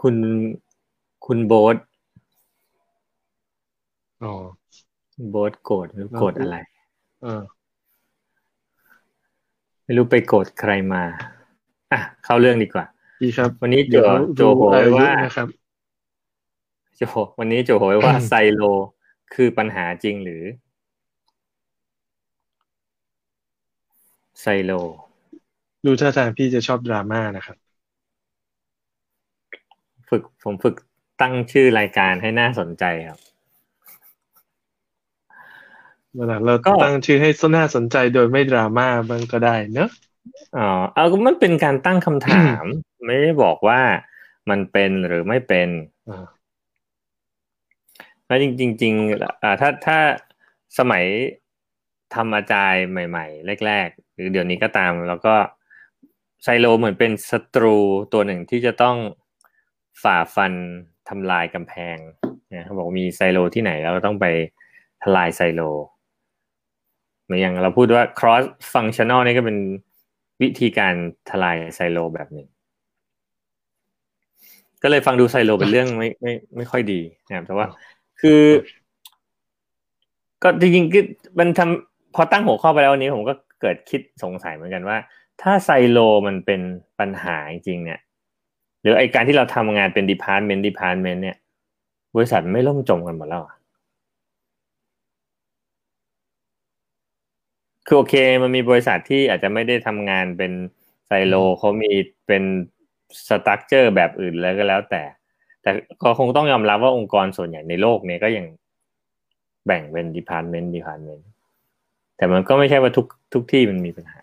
คุณคุณโบ๊ทอ๋อโบ๊ทโกรธหรือโกรธอะไร เออ ไม่รู้ไปโกรธใครมา อะ เข้าเรื่องดีกว่าดีครับ วันนี้โจเดี๋ยวโจรู้โหอายยุว่านะครับโจวันนี้โจโหยว่าไซโลคือปัญหาจริงหรือ ไซโล ดูท่าทางพี่จะชอบดราม่านะครับ ฝึกผมฝึกตั้งชื่อรายการให้น่าสนใจครับเวลาเราก็ตั้งชื่อให้น่าสนใจโดยไม่ดราม่าบ้างก็ได้เนอะอ๋อเอาก็มันเป็นการตั้งคำถาม ไม่ได้บอกว่ามันเป็นหรือไม่เป็นอ่าแล้วจริงๆจริงๆอ่าถ้าถ้าสมัยทำ agile ใหม่ ๆ แรก ๆ หรือเดี๋ยวนี้ก็ตาม แล้วก็ไซโลเหมือนเป็นศัตรูตัวหนึ่งที่จะต้อง ฝ่าฟันทำลายกำแพงนะเขาบอกมีไซโลที่ไหนเราก็ต้องไปทลายไซโลเหมือนอย่างเราพูดว่า cross functional นี่ก็เป็นวิธีการทลายไซโลแบบหนึ่ง ก็เลยฟังดูไซโลเป็นเรื่องไม่ไม่ไม่ค่อยดีนะครับแต่ว่าคือ ก็จริงๆคือมันทำพอตั้งหัวข้อไปแล้ววันนี้ผมก็เกิดคิดสงสัยเหมือนกันว่า ถ้าไซโลมันเป็นปัญหาจริงเนี่ย หรือไอการที่เราทำงานเป็น department department เนี่ย บริษัทไม่ล่มจมกันหมดแล้วอะคือโอเค มันมีบริษัทที่อาจจะไม่ได้ทำงานเป็นไซโลเขามีเป็นstructure แบบอื่นแล้วก็แล้วแต่ แต่ก็คงต้องยอมรับว่าองค์กรส่วนใหญ่ในโลกเนี้ก็ยังแบ่งเป็น department department แต่มันก็ไม่ใช่ว่าทุกทุกที่มันมีปัญหา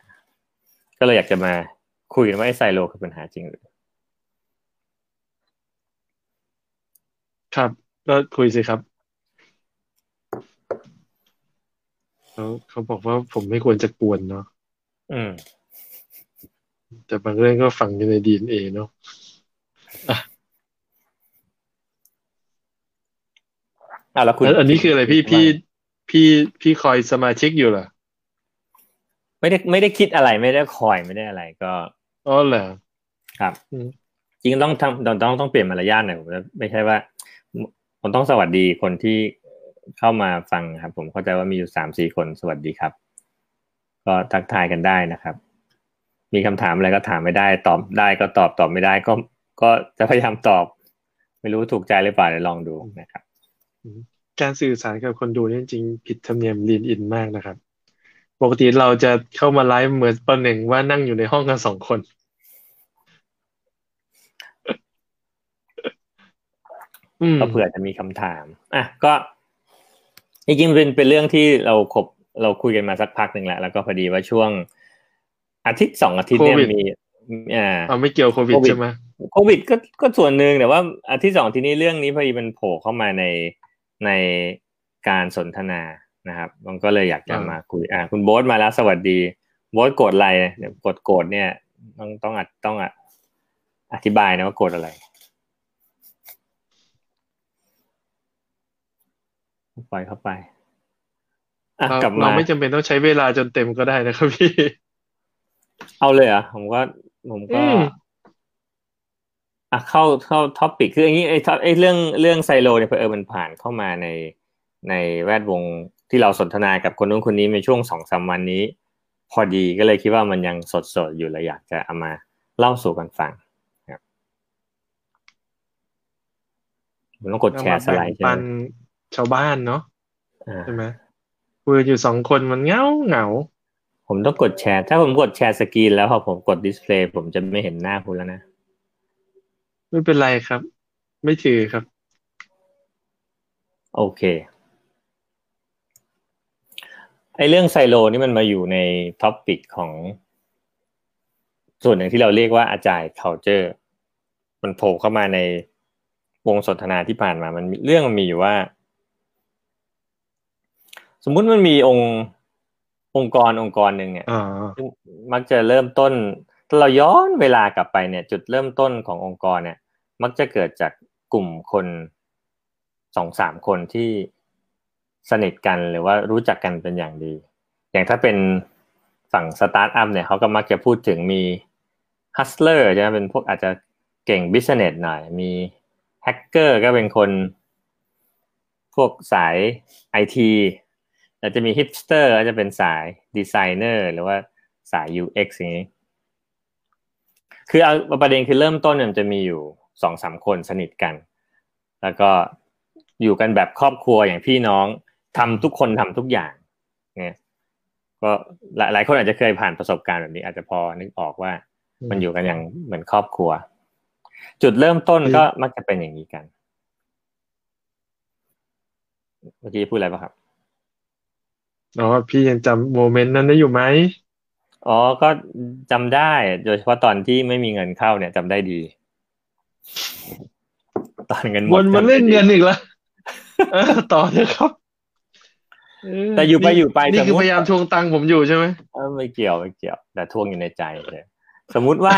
ก็เลยอยากจะมาคุยกันว่าไอ้ไซโลคือปัญหาจริงหรือ ครับ ก็คุยสิครับเขาเขาบอกว่าผมไม่ควรจะกวนเนาะอืม แต่บางเรื่องก็ฝังอยู่ในดีเอ็นเอเนาะอะแล้วคุณแล้วอันนี้คืออะไรพี่พี่พี่พี่คอยสมาชิกอยู่เหรอไม่ได้ไม่ได้คิดอะไรไม่ได้คอยไม่ได้อะไร ก็อ๋อเหรอครับอืมจริงๆต้องทำต้องต้องต้องเปลี่ยนมารยาทหน่อยผมไม่ใช่ว่า ผมต้องสวัสดีคนที่เข้ามาฟังครับ ผมเข้าใจว่ามีอยู่สามสี่คนสวัสดีครับ ก็ทักทายกันได้นะครับ มีคำถามอะไรก็ถามไม่ได้ ตอบได้ก็ตอบตอบไม่ได้ก็ก็จะพยายามตอบ ไม่รู้ถูกใจหรือเปล่าเดี๋ยวลองดูนะครับ การสื่อสารกับคนดูนี่จริงๆผิดธรรมเนียมลีนอินมากนะครับ ปกติเราจะเข้ามาไลฟ์เหมือนประหนึ่งว่านั่งอยู่ในห้องกันสองคน อืม ก็เผื่อจะมีคำถาม อะก็จริงๆเป็นเป็นเรื่องที่เราคบเราคุยกันมาสักพักหนึ่งแล้วแล้วก็พอดีว่าช่วง อาทิตย์สองอาทิตย์เนี่ยโควิดมีอ่าเอาไม่เกี่ยวโควิดโควิดใช่ไหมโควิดก็ก็ส่วนหนึ่งแต่ว่าอาทิตย์สองอาทีนี้เรื่องนี้พอดีมันโผล่เข้ามาในในการสนทนานะครับมันก็เลยอยากจะมาคุยอ่าคุณโบ๊ทมาแล้วสวัสดีโบ๊ทกดอะไรเดี๋ยวกดโกรธเนี่ย ต้องต้องอัดต้องอะอธิบายนะว่าโกรธอะไร ปล่อยเข้าไปอะเรากลับเรามาไม่จำเป็นต้องใช้เวลาจนเต็มก็ได้นะครับพี่ เอาเลยเหรอะผมก็ผมก็อืมอะเข้าเข้า topic คืออย่างนี้ไอ้ top ไอ้เรื่องเรื่องไซโลเนี่ยเออมันผ่านเข้ามาในในแวดวงที่เราสนทนากับคนนู้นคนนี้ในช่วงสองสามวันนี้ พอดีก็เลยคิดว่ามันยังสดสดๆอยู่เลยอยากจะเอามาเล่าสู่กันฟังครับผมต้องกดแชร์สไลด์ใช่ปัไหมน ชาวบ้านเนาะอ่าใช่ไหมคุยกันอยู่สองคนมันเหงาเหงา ผมต้องกดแชร์ ถ้าผมกดแชร์สกรีนแล้วพอผมกด display ผมจะไม่เห็นหน้าคุณแล้วนะ ไม่เป็นไรครับ ไม่ถือครับ โอเคไอเรื่องไซโลนี่มันมาอยู่ใน topic ของ ส่วนหนึ่งที่เราเรียกว่าอาจารย์ culture มันโผล่เข้ามาในวงสนทนาที่ผ่านมา มันมีเรื่องมันมีอยู่ว่าส มมุติมันมีองค์องค์กรองค์กรหนึ่งเนี่ยอ๋อซึ่งมักจะเริ่มต้นถ้าเราย้อนเวลากลับไปเนี่ย จุดเริ่มต้นขององค์กรเนี่ย มักจะเกิดจากกลุ่มคนสองสามคนที่สนิทกันหรือว่ารู้จักกันเป็นอย่างดี อย่างถ้าเป็นฝั่งสตาร์ทอัพเนี่ยเขาก็มักจะพูดถึงมีhustler ใช่ไหมเป็นพวกอาจจะเก่ง business หน่อย มีแฮกเกอร์ก็เป็นคน พวกสายไอที อาจจะมีฮิปสเตอร์ก็จะเป็นสายดีไซเนอร์หรือว่าสาย UX อย่างนี้ คือเอาประเด็นคือเริ่มต้นมันจะมีอยู่สองสามคนสนิทกัน แล้วก็อยู่กันแบบครอบครัวอย่างพี่น้องทำทุกคนทำทุกอย่างเนี่ยก็หลายหลายคนอาจจะเคยผ่านประสบการณ์แบบนี้ อาจจะพอนึกออกว่ามันอยู่กันอย่างเหมือนครอบครัว จุดเริ่มต้นก็มักจะเป็นอย่างนี้กัน เมื่อกี้พูดอะไรป่ะครับ อ๋อพี่ยังจำโมเมนต์นั้นได้อยู่ไหมอ๋อก็จำได้ โดยเฉพาะตอนที่ไม่มีเงินเข้าเนี่ยจำได้ดี ตอนเงินหมดวนมาเล่นเงินอีกแล้วเออต่อเถอะครับแต่อยู่ไปอยู่ไปนี่คือสมมุติพยายามทวงตังค์ผมอยู่ใช่ไหมเออไม่เกี่ยวไม่เกี่ยว แต่ทวงอยู่ในใจเลยสมมุติว่า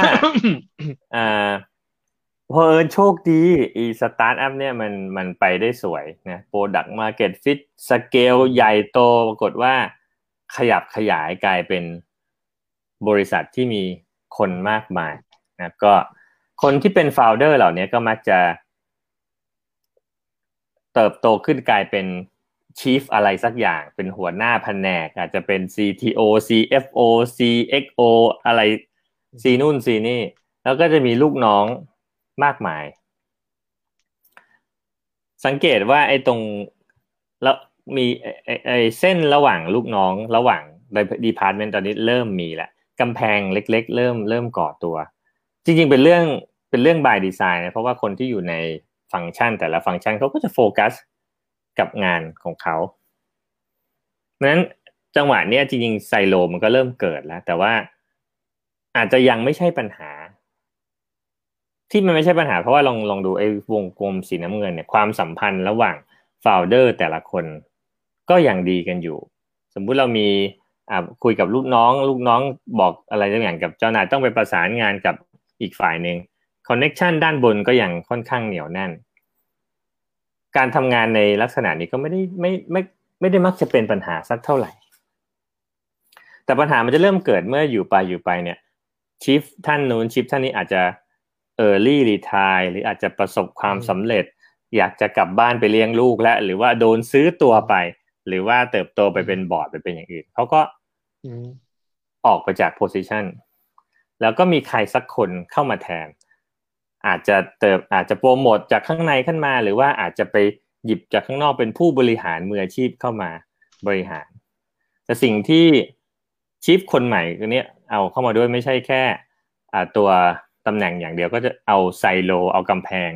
อ่า พอเอิญโชคดีอีสตาร์ทอัพเนี่ยมันมันไปได้สวยนะ product market fit scale ใหญ่โตปรากฏว่าขยับขยายกลายเป็นบริษัทที่มีคนมากมายนะก็คนที่เป็น founder เหล่านี้ก็มักจะเติบโตขึ้นกลายเป็น Chief อะไรสักอย่างเป็นหัวหน้าแผนก อาจจะเป็น CTO CFO CXO อะไร C นู่น C นี่ แล้วก็จะมีลูกน้อง มากมาย สังเกตว่าไอ้ตรงแล้วมีไอ้เส้นระหว่างลูกน้องระหว่าง department ตอนนี้เริ่มมีแล้วกำแพงเล็ก ๆ เริ่มเริ่มก่อตัว จริงๆเป็นเรื่องเป็นเรื่อง by design นะเพราะว่าคนที่อยู่ในฟังก์ชันแต่ละฟังก์ชันเขาก็จะโฟกัสกับงานของเขาเพราะฉะนั้นจังหวะเนี้ยจริงๆไซโลมันก็เริ่มเกิดแล้ว แต่ว่าอาจจะยังไม่ใช่ปัญหา ที่มันไม่ใช่ปัญหาเพราะว่าลองลองดูไอ้วงกลมสีน้ำเงินเนี่ยความสัมพันธ์ระหว่างโฟลเดอร์แต่ละคนก็ยังดีกันอยู่ สมมุติเรามีอ่าคุยกับลูกน้อง ลูกน้องบอกอะไรบางอย่างๆกับเจ้านายต้องไปประสานงานกับอีกฝ่ายหนึ่งคอนเน็ชันด้านบนก็ยังค่อนข้างเหนียวแน่น การทำงานในลักษณะนี้ก็ไม่ได้ไม่ไม่ไม่ได้มักจะเป็นปัญหาสักเท่าไหร่ แต่ปัญหามันจะเริ่มเกิดเมื่ออยู่ไปอยู่ไปเนี่ยชิฟท่านนู้นชิฟท่านนี้อาจจะ early retire หรืออาจจะประสบความสำเร็จ อยากจะกลับบ้านไปเลี้ยงลูกแล้วหรือว่าโดนซื้อตัวไป หรือว่าเติบโตไปเป็นบอร์ดไปเป็นอย่างอื่นเขาก็อืมออกไปจากโพซิชันแล้วก็มีใครสักคนเข้ามาแทน อาจจะเติบอาจจะโปรโมทจากข้างในขึ้นมา หรือว่าอาจจะไปหยิบจากข้างนอกเป็นผู้บริหารมืออาชีพเข้ามาบริหาร แต่สิ่งที่ชีฟคนใหม่ตัวเนี้ยเอาเข้ามาด้วยไม่ใช่แค่อ่าตัว ตำแหน่งอย่างเดียวก็จะเอาไซโล เอากำแพง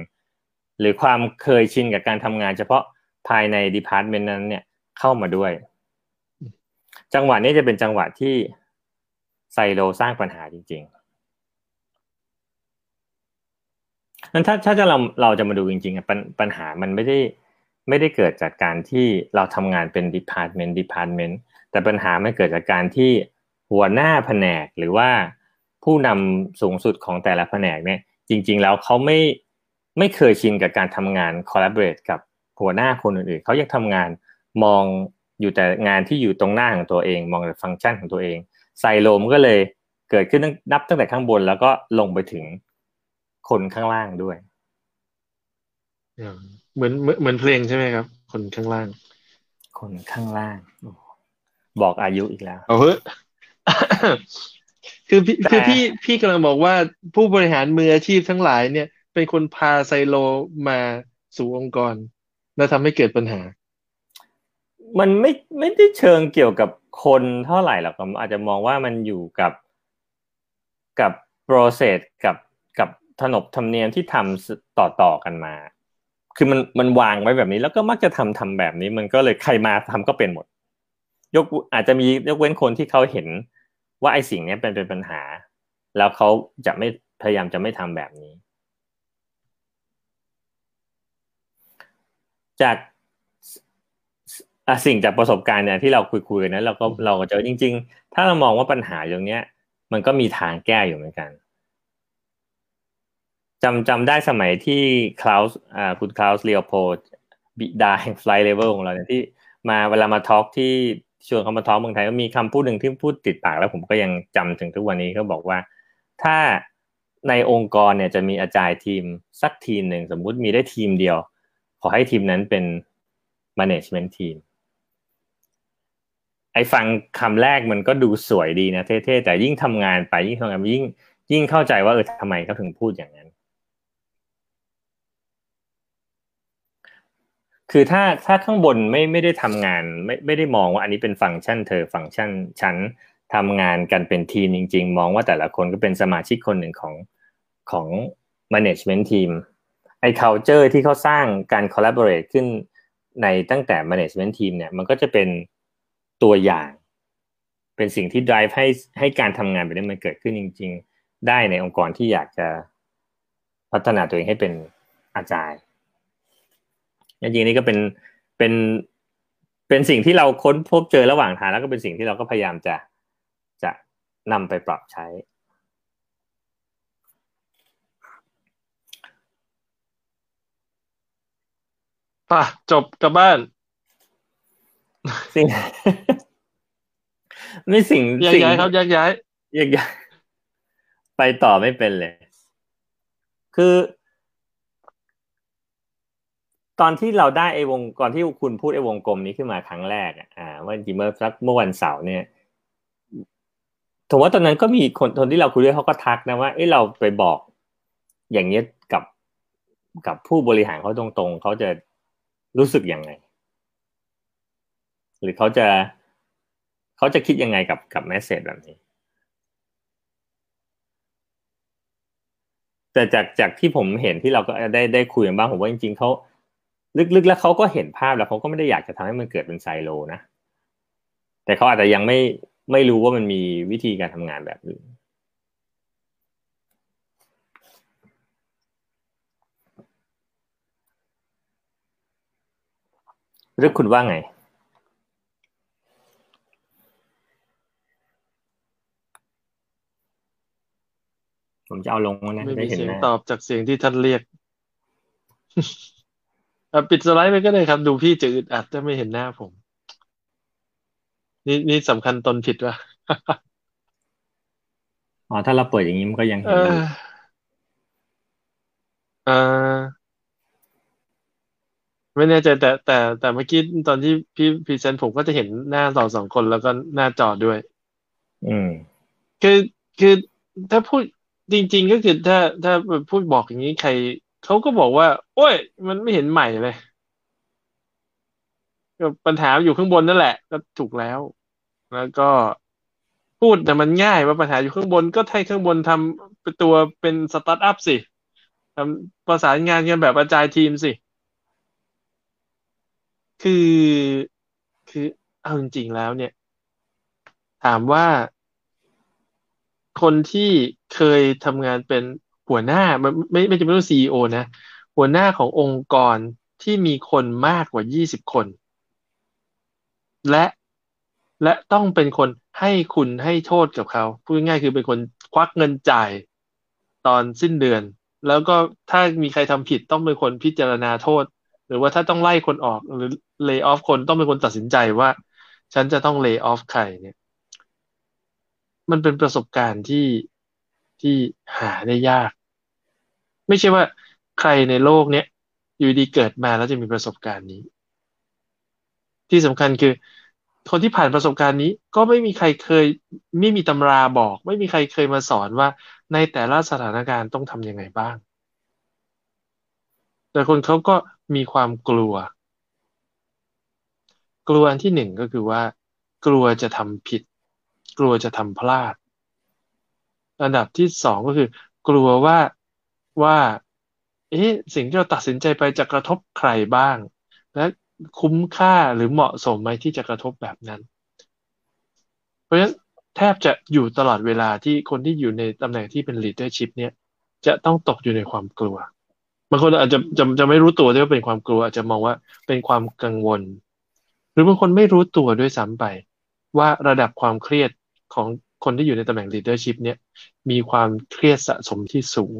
หรือความเคยชินกับการทำงานเฉพาะภายใน department นั้นเนี่ยเข้ามาด้วย จังหวะนี้จะเป็นจังหวะที่ไซโลสร้างปัญหาจริงๆนั้นถ้าถ้าจะเราเราจะมาดูจริงๆอะปัญปัญหามันไม่ได้ไม่ได้เกิดจากการที่เราทำงานเป็น department department แต่ปัญหาไม่เกิดจากการที่หัวหน้าแผนกหรือว่า ผู้นำสูงสุดของแต่ละแผนกเนี่ย จริง ๆ แล้วเขาไม่ไม่เคยชินกับการทำงาน collaborate กับหัวหน้าคนอื่นๆเขายังทำงานมองอยู่แต่งานที่อยู่ตรงหน้าของตัวเอง มองแต่ฟังก์ชันของตัวเองไซโลมก็เลยเกิดขึ้นตั้งนับตั้งแต่ข้างบนแล้วก็ลงไปถึงคนข้างล่างด้วยอ่าเหมือนเหมือนเหมือนเพลงใช่ไหมครับ คนข้างล่าง คนข้างล่างโอ้บอกอายุอีกแล้ว เอาเฮ้ย คือพี่แต่คือพี่พี่กำลังบอกว่าผู้บริหารมืออาชีพทั้งหลายเนี่ย เป็นคนพาไซโลมาสู่องค์กร แล้วทำให้เกิดปัญหา มันไม่ไม่ได้เชิงเกี่ยวกับคนเท่าไหร่หรอกผมอาจจะมองว่ามันอยู่กับกับ process กับกับขนบธรรมเนียมที่ทำต่อต่อกันมา คือมันมันวางไว้แบบนี้ แล้วก็มักจะทำทำแบบนี้ มันก็เลยใครมาทำก็เป็นหมด ยกอาจจะมียกเว้นคนที่เขาเห็น ว่าไอ้สิ่งนี้เป็นเป็นปัญหา แล้วเขาจะไม่พยายามจะไม่ทำแบบนี้ จากสิ่งจากประสบการณ์เนี่ยที่เราคุยคุยกันนะเราก็เราก็จอจริง ๆ ถ้าเรามองว่าปัญหาอย่างเนี้ย มันก็มีทางแก้อยู่เหมือนกันจำจำได้สมัยที่ Klaus อ่าคุณ Klaus Leopold บิดาแห่ง Flight Level ของเราเนี่ยที่มาเวลามา talk ที่ ชวนเขามา talk เมืองไทยก็มีคำพูดหนึ่งที่พูดติดปากแล้วผมก็ยังจำถึงทุกวันนี้เขาบอกว่า ถ้าในองค์กรเนี่ยจะมี agile team สักทีมหนึ่งสมมุติมีได้ทีมเดียว ขอให้ทีมนั้นเป็น management team ไอ้ฟังคำแรกมันก็ดูสวยดีนะเท่ๆแต่ยิ่งทำงานไปยิ่งทำงานยิ่งยิ่งเข้าใจว่าเออทำไมเขาถึงพูดอย่างนั้น คือถ้าถ้าข้างบนไม่ไม่ได้ทำงานไม่ไม่ได้มองว่าอันนี้เป็นฟังก์ชันเธอฟังก์ชันฉันทำงานกันเป็นทีมจริง ๆ มองว่าแต่ละคนก็เป็นสมาชิกคนหนึ่งของของ management team ไอ้ culture ที่เขาสร้างการ collaborate ขึ้นในตั้งแต่ management team เนี่ยมันก็จะเป็นตัวอย่าง เป็นสิ่งที่ drive ให้ให้การทำงานแบบนี้มันเกิดขึ้นจริง ๆ ได้ในองค์กรที่อยากจะพัฒนาตัวเองให้เป็นอาจารย์ จริงๆนี่ก็เป็นเป็นเป็นสิ่งที่เราค้นพบเจอระหว่างทางแล้วก็เป็นสิ่งที่เราก็พยายามจะจะนำไปปรับใช้ ป่ะ จบกลับบ้าน สิ่งไม่สิ่งแยกย้ายครับแยกย้ายแยกย้ายไปต่อไม่เป็นเลย คือ ตอนที่เราได้ไอ้วงก่อนที่คุณพูดไอ้วงกลมนี้ขึ้นมาครั้งแรกอ่าว่าจริงเมื่อสักเมื่อวันเสาร์เนี่ยถือว่าตอนนั้นก็มีคนคนที่เราคุยด้วยเขาก็ทักนะว่าเอ้เราไปบอก อย่างเนี้ยกับกับผู้บริหารเขาตรงๆเขาจะรู้สึกยังไง หรือเขาจะเขาจะคิดยังไงกับกับแมสเซจแบบนี้ แต่จากจากที่ผมเห็นที่เราก็ได้ได้คุยกันบ้างผมว่าจริงๆเขา ลึกๆแล้วเขาก็เห็นภาพแล้วเขาก็ไม่ได้อยากจะทำให้มันเกิดเป็นไซโลนะ แต่เขาอาจจะยังไม่ไม่รู้ว่ามันมีวิธีการทำงานแบบอื่นหรือคุณว่าไง ผมจะเอาลงนะไม่มีเสียงตอบจากเสียงที่ท่านเรียก ปิดสไลด์ไปก็ได้ครับ ดูพี่จะอึดอัดถ้าไม่เห็นหน้าผม นี่นี่สำคัญตนผิดวะอ๋อถ้าเราเปิดอย่างนี้มันก็ยังเห็นอ่าไม่แน่ใจแต่แต่แต่เมื่อกี้ตอนที่พี่พรีเซนต์ผมก็จะเห็นหน้าต่อสองคนแล้วก็หน้าจอด้วย อืม คือคือถ้าพูดจริง ๆ ก็คือถ้าถ้าพูดบอกอย่างนี้ใคร เขาก็บอกว่า โอ้ย มันไม่เห็นใหม่เลยก็ปัญหาอยู่ข้างบนนั่นแหละ ก็ถูกแล้ว แล้วก็พูดแต่มันง่ายว่าปัญหาอยู่ข้างบนก็ให้ข้างบนทำเป็นตัวเป็นสตาร์ทอัพสิทำประสานงานกันแบบกระจายทีมสิ คือคือเอาจริงๆแล้วเนี่ย ถามว่าคนที่เคยทำงานเป็น หัวหน้าไม่ไม่ไม่จำเป็นต้องซีอีโอนะ หัวหน้าขององค์กรที่มีคนมากกว่ายี่สิบคน และและต้องเป็นคนให้คุณให้โทษกับเขาพูดง่ายคือเป็นคนควักเงินจ่ายตอนสิ้นเดือน แล้วก็ถ้ามีใครทำผิดต้องเป็นคนพิจารณาโทษ หรือว่าถ้าต้องไล่คนออกหรือเลิกออฟคนต้องเป็นคนตัดสินใจว่า ฉันจะต้องเลิกออฟใครเนี่ย มันเป็นประสบการณ์ที่ ที่หาได้ยาก ไม่ใช่ว่าใครในโลกเนี้ยอยู่ดีเกิดมาแล้วจะมีประสบการณ์นี้ ที่สำคัญคือคนที่ผ่านประสบการณ์นี้ก็ไม่มีใครเคยไม่มีตำราบอก ไม่มีใครเคยมาสอนว่าในแต่ละสถานการณ์ต้องทำยังไงบ้าง แต่คนเขาก็มีความกลัว กลัวอันที่หนึ่งก็คือว่า กลัวจะทำผิด กลัวจะทำพลาด อันดับที่สองก็คือ กลัวว่าว่า เอ๊ะสิ่งที่เราตัดสินใจไปจะกระทบใครบ้าง และคุ้มค่าหรือเหมาะสมไหมที่จะกระทบแบบนั้น เพราะฉะนั้นแทบจะอยู่ตลอดเวลาที่คนที่อยู่ในตำแหน่งที่เป็น leadership เนี่ย จะต้องตกอยู่ในความกลัวบางคนอาจจะจะจะไม่รู้ตัวด้วยว่าเป็นความกลัวอาจจะมองว่าเป็นความกังวล หรือบางคนไม่รู้ตัวด้วยซ้ำไป ว่าระดับความเครียดของ คนที่อยู่ในตำแหน่ง leadership เนี่ยมีความเครียดสะสมที่สูง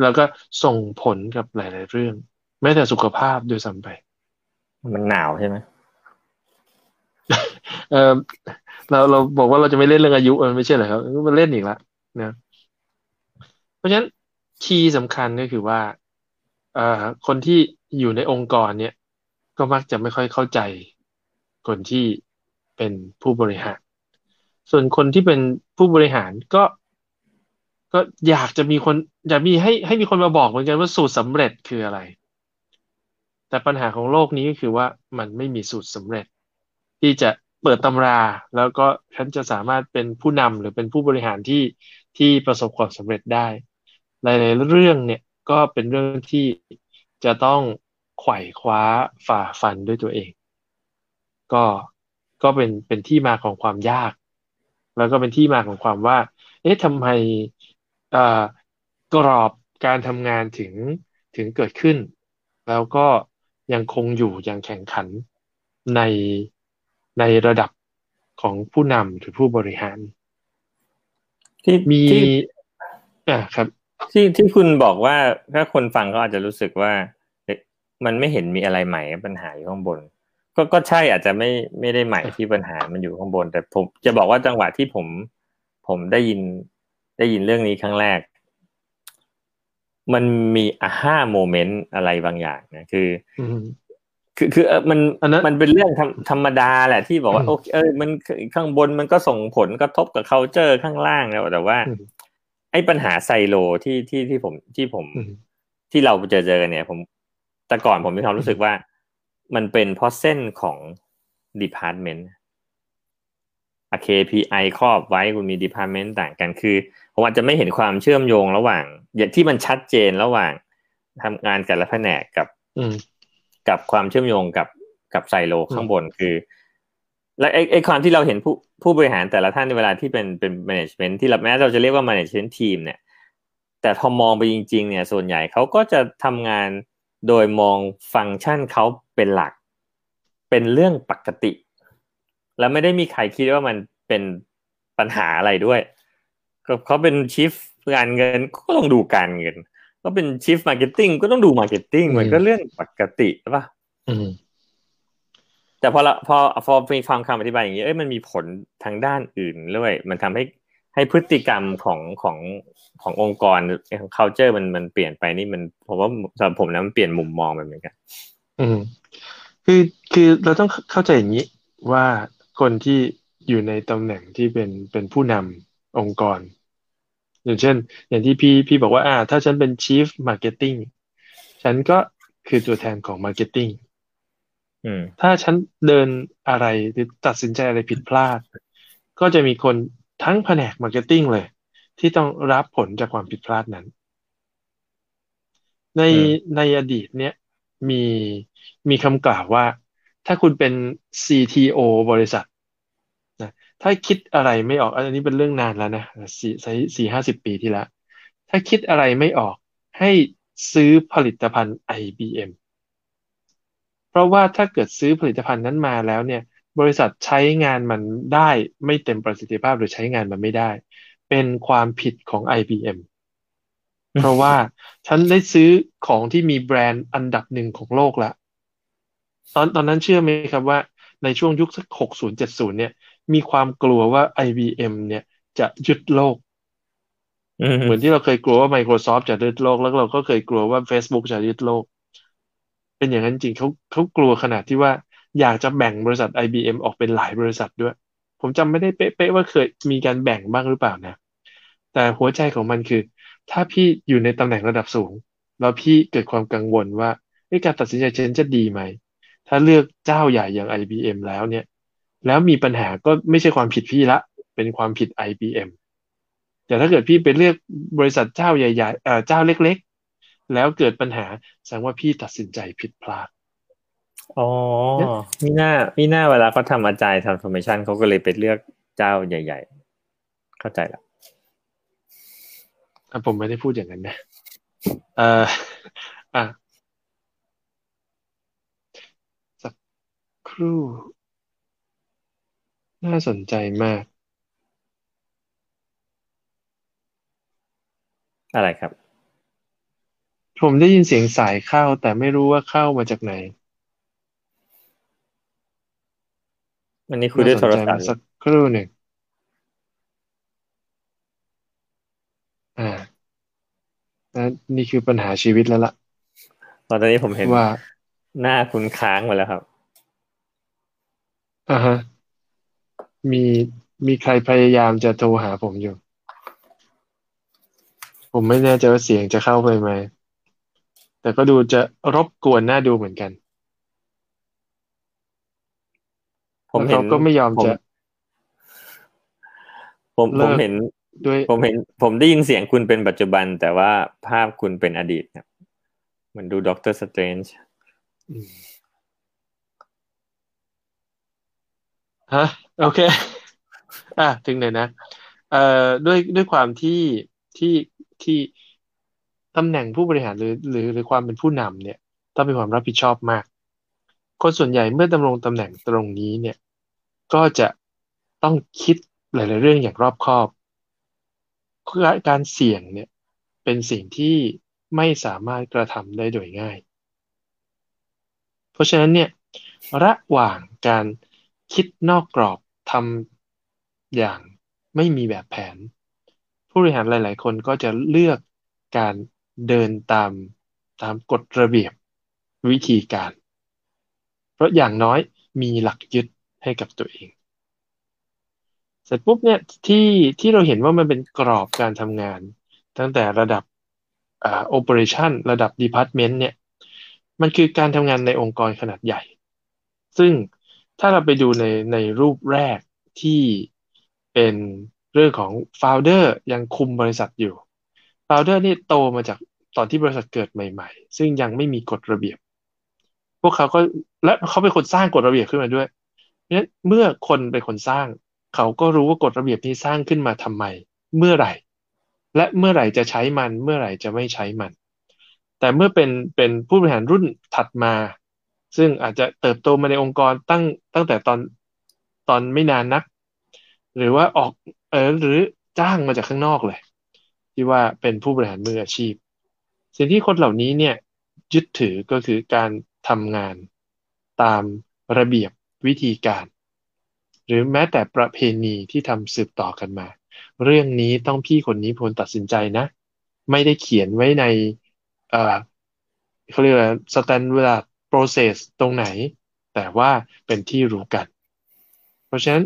แล้วก็ส่งผลกับหลาย ๆ เรื่อง แม้แต่สุขภาพด้วยซ้ำไป มันหนาวใช่ไหมเออเราเราบอกว่าเราจะไม่เล่นเรื่องอายุมันไม่ใช่เหรอครับมันเล่นอีกแล้วนะราะฉะนั้นคีย์สำคัญก็คือว่าเอ่อคนที่อยู่ในองค์กรเนี่ย ก็มักจะไม่ค่อยเข้าใจคนที่เป็นผู้บริหาร ส่วนคนที่เป็นผู้บริหารก็ ก็อยากจะมีคน อยากมีให้ให้มีคนมาบอกเหมือนกันว่าสูตรสำเร็จคืออะไร แต่ปัญหาของโลกนี้ก็คือว่ามันไม่มีสูตรสำเร็จ ที่จะเปิดตำรา แล้วก็ฉันจะสามารถเป็นผู้นำหรือเป็นผู้บริหารที่ที่ประสบความสำเร็จได้ หลายๆเรื่องเนี่ยก็เป็นเรื่องที่จะต้องไขว่คว้าฝ่าฟันด้วยตัวเอง ก็ก็เป็นเป็นที่มาของความยาก แล้วก็เป็นที่มาของความว่า เอ๊ะทำไมกรอบการทำงานถึงถึงเกิดขึ้น แล้วก็ยังคงอยู่อย่างแข่งขันในในระดับของผู้นำหรือผู้บริหาร ที่มีอ่าครับ ที่ที่คุณบอกว่าถ้าคนฟังก็อาจจะรู้สึกว่ามันไม่เห็นมีอะไรใหม่ปัญหาอยู่ข้างบน ก็ก็ใช่อาจจะไม่ไม่ได้ใหม่ที่ปัญหามันอยู่ข้างบน แต่ผมจะบอกว่าจังหวะที่ผม ผมได้ยินได้ยินเรื่องนี้ครั้งแรก มันมีอาห้าโมเมนต์อะไรบางอย่างนะคือคือคือมันมันเป็นเรื่องธรรมดาแหละที่บอกว่าโอเคเออมันข้างบนมันก็ส่งผลกระทบกับ culture ข้างล่างแล้วแต่ว่า ไอ้ปัญหาไซโลที่ที่ที่ผมที่ผมที่เราเจอเจอกันเนี่ย ผม แต่ก่อนผมมีความรู้สึกว่า มันเป็นเพราะเส้นของ department อะ KPI ครอบไว้คุณมี department ต่างกันคือผมอาจจะไม่เห็นความเชื่อมโยงระหว่าง อย่างที่มันชัดเจนระหว่างทำงานแต่ละแผนกกับกับความเชื่อมโยงกับกับไซโลข้างบนคือ และไอ้ไอ้ความที่เราเห็นผู้ผู้บริหารแต่ละท่านในเวลาที่เป็นเป็นแมネจเมนที่เราแม้เราจะเรียกว่าแมネจเมนทีมเนี่ย แต่พอมองไปจริง ๆ เนี่ย ส่วนใหญ่เขาก็จะทำงานโดยมองฟังก์ชันเขา เป็นหลัก เป็นเรื่องปกติ แล้วไม่ได้มีใครคิดว่ามันเป็นปัญหาอะไรด้วยเขาเป็นชีฟการเงินก็ต้องดูการเงิน ก็เป็น chief marketing ก็ต้องดู marketing มันก็เรื่องปกติใช่ปะแต่พอละพอพอมีฟังคำอธิบายอย่างนี้เอ้ยมันมีผลทางด้านอื่นด้วย มันทำให้ให้พฤติกรรมของของขององค์กรของ culture มันมันเปลี่ยนไปนี่มันผมว่าสำหรับผมนะมันเปลี่ยนมุมมองไปเหมือนกัน อืม คือคือเราต้องเข้าใจอย่างนี้ว่าคนที่อยู่ในตำแหน่งที่เป็นเป็นผู้นำองค์กร อย่างเช่น อย่างที่พี่พี่บอกว่า อ่า ถ้าฉันเป็น chief marketing ฉันก็คือตัวแทนของ marketing ถ้าฉันเดินอะไรหรือตัดสินใจอะไรผิดพลาด ก็จะมีคนทั้งแผนก marketing เลย ที่ต้องรับผลจากความผิดพลาดนั้น ในในอดีตเนี้ย มีมีคำกล่าวว่า ถ้าคุณเป็น CTO บริษัทนะถ้าคิดอะไรไม่ออก อันนี้เป็นเรื่องนานแล้วนะสี่สี่ห้าสิบปีที่แล้ว ถ้าคิดอะไรไม่ออกให้ซื้อผลิตภัณฑ์ IBM เพราะว่าถ้าเกิดซื้อผลิตภัณฑ์นั้นมาแล้วเนี่ย บริษัทใช้งานมันได้ไม่เต็มประสิทธิภาพหรือใช้งานมันไม่ได้ เป็นความผิดของ IBM เพราะว่าฉันได้ซื้อของที่มีแบรนด์อันดับหนึ่งของโลกละตอนตอนนั้นเชื่อไหมครับว่าในช่วงยุคสักหกศูนย์เจ็ดศูนย์เนี่ย มีความกลัวว่า IBM เนี่ยจะยึดโลก เหมือนที่เราเคยกลัวว่า Microsoft จะยึดโลก แล้วเราก็เคยกลัวว่า Facebook จะยึดโลก เป็นอย่างนั้นจริงเขาเขากลัวขนาดที่ว่าอยากจะแบ่งบริษัท IBM ออกเป็นหลายบริษัทด้วย ผมจำไม่ได้เป๊ะๆว่าเคยมีการแบ่งบ้างหรือเปล่านะ แต่หัวใจของมันคือ ถ้าพี่อยู่ในตำแหน่งระดับสูง แล้วพี่เกิดความกังวลว่าการตัดสินใจเชนจะดีไหม ถ้าเลือกเจ้าใหญ่อย่าง IBM แล้วเนี่ย แล้วมีปัญหาก็ไม่ใช่ความผิดพี่ละ เป็นความผิด IBM แต่ถ้าเกิดพี่ไปเลือกบริษัทเจ้าใหญ่ๆเจ้าเล็กๆ แล้วเกิดปัญหาแสดงว่าพี่ตัดสินใจผิดพลาดอ๋อมีหน้ามีหน้าเวลาเขาทำอาจารย์ทำ transformation เขาก็เลยไปเลือกเจ้าใหญ่ ๆ เข้าใจแล้ว ผมไม่ได้พูดอย่างนั้นนะเอ่ออะสักครู่ น่าสนใจมาก อะไรครับ ผมได้ยินเสียงสายเข้า แต่ไม่รู้ว่าเข้ามาจากไหนอันนี้คุยด้วยโทรศัพท์สักครู่หนึ่งอ่า นะนี่คือปัญหาชีวิตแล้วล่ะ ตอนนี้ผมเห็นว่า หน้าคุณค้างมาแล้วครับอ่าฮะ มีมีใครพยายามจะโทรหาผมอยู่ ผมไม่แน่ใจว่าเสียงจะเข้าไปไหม แต่ก็ดูจะรบกวนน่าดูเหมือนกัน ผมแล้วเห็เขานก็ไม่ยอมผมจะ ผมเลิผมกเห็น ด้วยผมเห็นผมได้ยินเสียงคุณเป็นปัจจุบัน แต่ว่าภาพคุณเป็นอดีตครับเหมือนดูด็อกเตอร์สเตรนจ์อืมฮะโอเค อะถึงไหนนะเอ่อด้วยด้วยความที่ที่ที่ตำแหน่งผู้บริหารหรือ หรือหรือความเป็นผู้นำเนี่ย ต้องมีความรับผิดชอบมาก คนส่วนใหญ่เมื่อดำรงตำแหน่งตรงนี้เนี่ย ก็จะต้องคิดหลาย ๆ เรื่องอย่างรอบคอบ การเสี่ยงเนี่ยเป็นสิ่งที่ไม่สามารถกระทำได้โดยง่าย เพราะฉะนั้นเนี่ยระหว่างการคิดนอกกรอบทำอย่างไม่มีแบบแผน ผู้บริหารหลาย ๆ คนก็จะเลือกการเดินตามตามกฎระเบียบวิธีการ เพราะอย่างน้อยมีหลักยึดให้กับตัวเอง เสร็จปุ๊บเนี่ยที่ที่เราเห็นว่ามันเป็นกรอบการทำงาน ตั้งแต่ระดับอ่า operation ระดับ department เนี่ย มันคือการทำงานในองค์กรขนาดใหญ่ ซึ่งถ้าเราไปดูในในรูปแรกที่เป็นเรื่องของ founder ยังคุมบริษัทอยู่ founder นี่โตมาจากตอนที่บริษัทเกิดใหม่ ๆ ซึ่งยังไม่มีกฎระเบียบ พวกเขาก็และเขาเป็นคนสร้างกฎระเบียบขึ้นมาด้วยเพราะฉะนั้นเมื่อคนเป็นคนสร้าง เขาก็รู้ว่ากฎระเบียบนี้สร้างขึ้นมาทำไม เมื่อไหร่ และเมื่อไหร่จะใช้มัน เมื่อไหร่จะไม่ใช้มัน แต่เมื่อเป็นเป็นผู้บริหารรุ่นถัดมา ซึ่งอาจจะเติบโตมาในองค์กรตั้งตั้งแต่ตอนตอนไม่นานนัก หรือว่าออกเออหรือจ้างมาจากข้างนอกเลย ที่ว่าเป็นผู้บริหารมืออาชีพ สิ่งที่คนเหล่านี้เนี่ยยึดถือก็คือการทำงานตามระเบียบวิธีการ หรือแม้แต่ประเพณีที่ทำสืบต่อกันมา เรื่องนี้ต้องพี่คนนี้พลตัดสินใจนะ ไม่ได้เขียนไว้ในเอ่อเขาเรียกว่า standard process ตรงไหน แต่ว่าเป็นที่รู้กัน เพราะฉะนั้น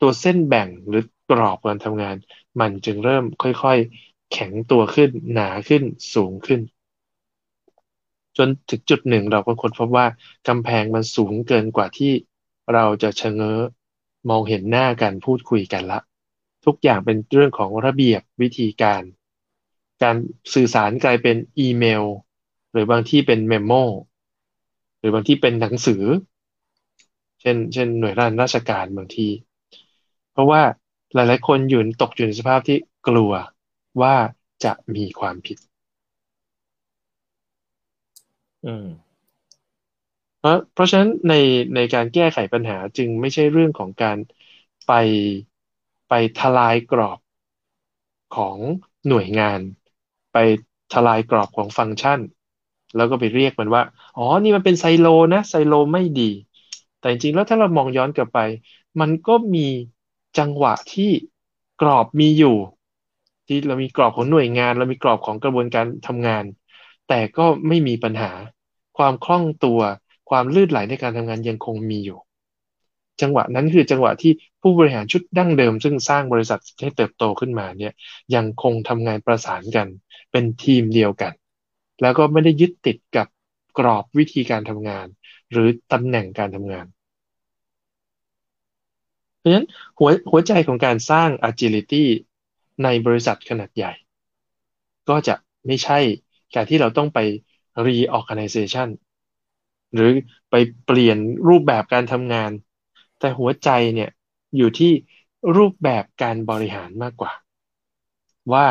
ตัวเส้นแบ่งหรือกรอบการทำงาน มันจึงเริ่มค่อยๆ แข็งตัวขึ้นหนาขึ้นสูงขึ้น จนถึงจุดหนึ่งเราก็ค้นพบว่ากำแพงมันสูงเกินกว่าที่เราจะชะเง้อ มองเห็นหน้ากันพูดคุยกันละ ทุกอย่างเป็นเรื่องของระเบียบวิธีการ การสื่อสารกลายเป็นอีเมล หรือบางที่เป็นเมมโมหรือบางที่เป็นหนังสือ เช่น เช่น หน่วยราชการบางที เพราะว่าหลายๆ คนอยู่ตกอยู่ในสภาพที่กลัวว่าจะมีความผิด อืม เพราะเพราะฉะนั้นในในการแก้ไขปัญหาจึงไม่ใช่เรื่องของการไปไปทลายกรอบของหน่วยงาน ไปทลายกรอบของฟังก์ชัน แล้วก็ไปเรียกมันว่า อ๋อ นี่มันเป็นไซโลนะไซโลไม่ดี แต่จริงๆแล้วถ้าเรามองย้อนกลับไป มันก็มีจังหวะที่กรอบมีอยู่ ที่เรามีกรอบของหน่วยงาน เรามีกรอบของกระบวนการทำงาน แต่ก็ไม่มีปัญหาความคล่องตัว ความลื่นไหลในการทำงานยังคงมีอยู่ จังหวะนั้นคือจังหวะที่ผู้บริหารชุดดั้งเดิม ซึ่งสร้างบริษัทให้เติบโตขึ้นมาเนี่ยยังคงทำงานประสานกัน เป็นทีมเดียวกัน แล้วก็ไม่ได้ยึดติดกับกรอบวิธีการทำงาน หรือตำแหน่งการทำงานเพราะฉะนั้นหัวหัวใจของการสร้าง agility ในบริษัทขนาดใหญ่ ก็จะไม่ใช่การที่เราต้องไป reorganization หรือไปเปลี่ยนรูปแบบการทำงาน แต่หัวใจเนี่ยอยู่ที่รูปแบบการบริหารมากกว่า ว่า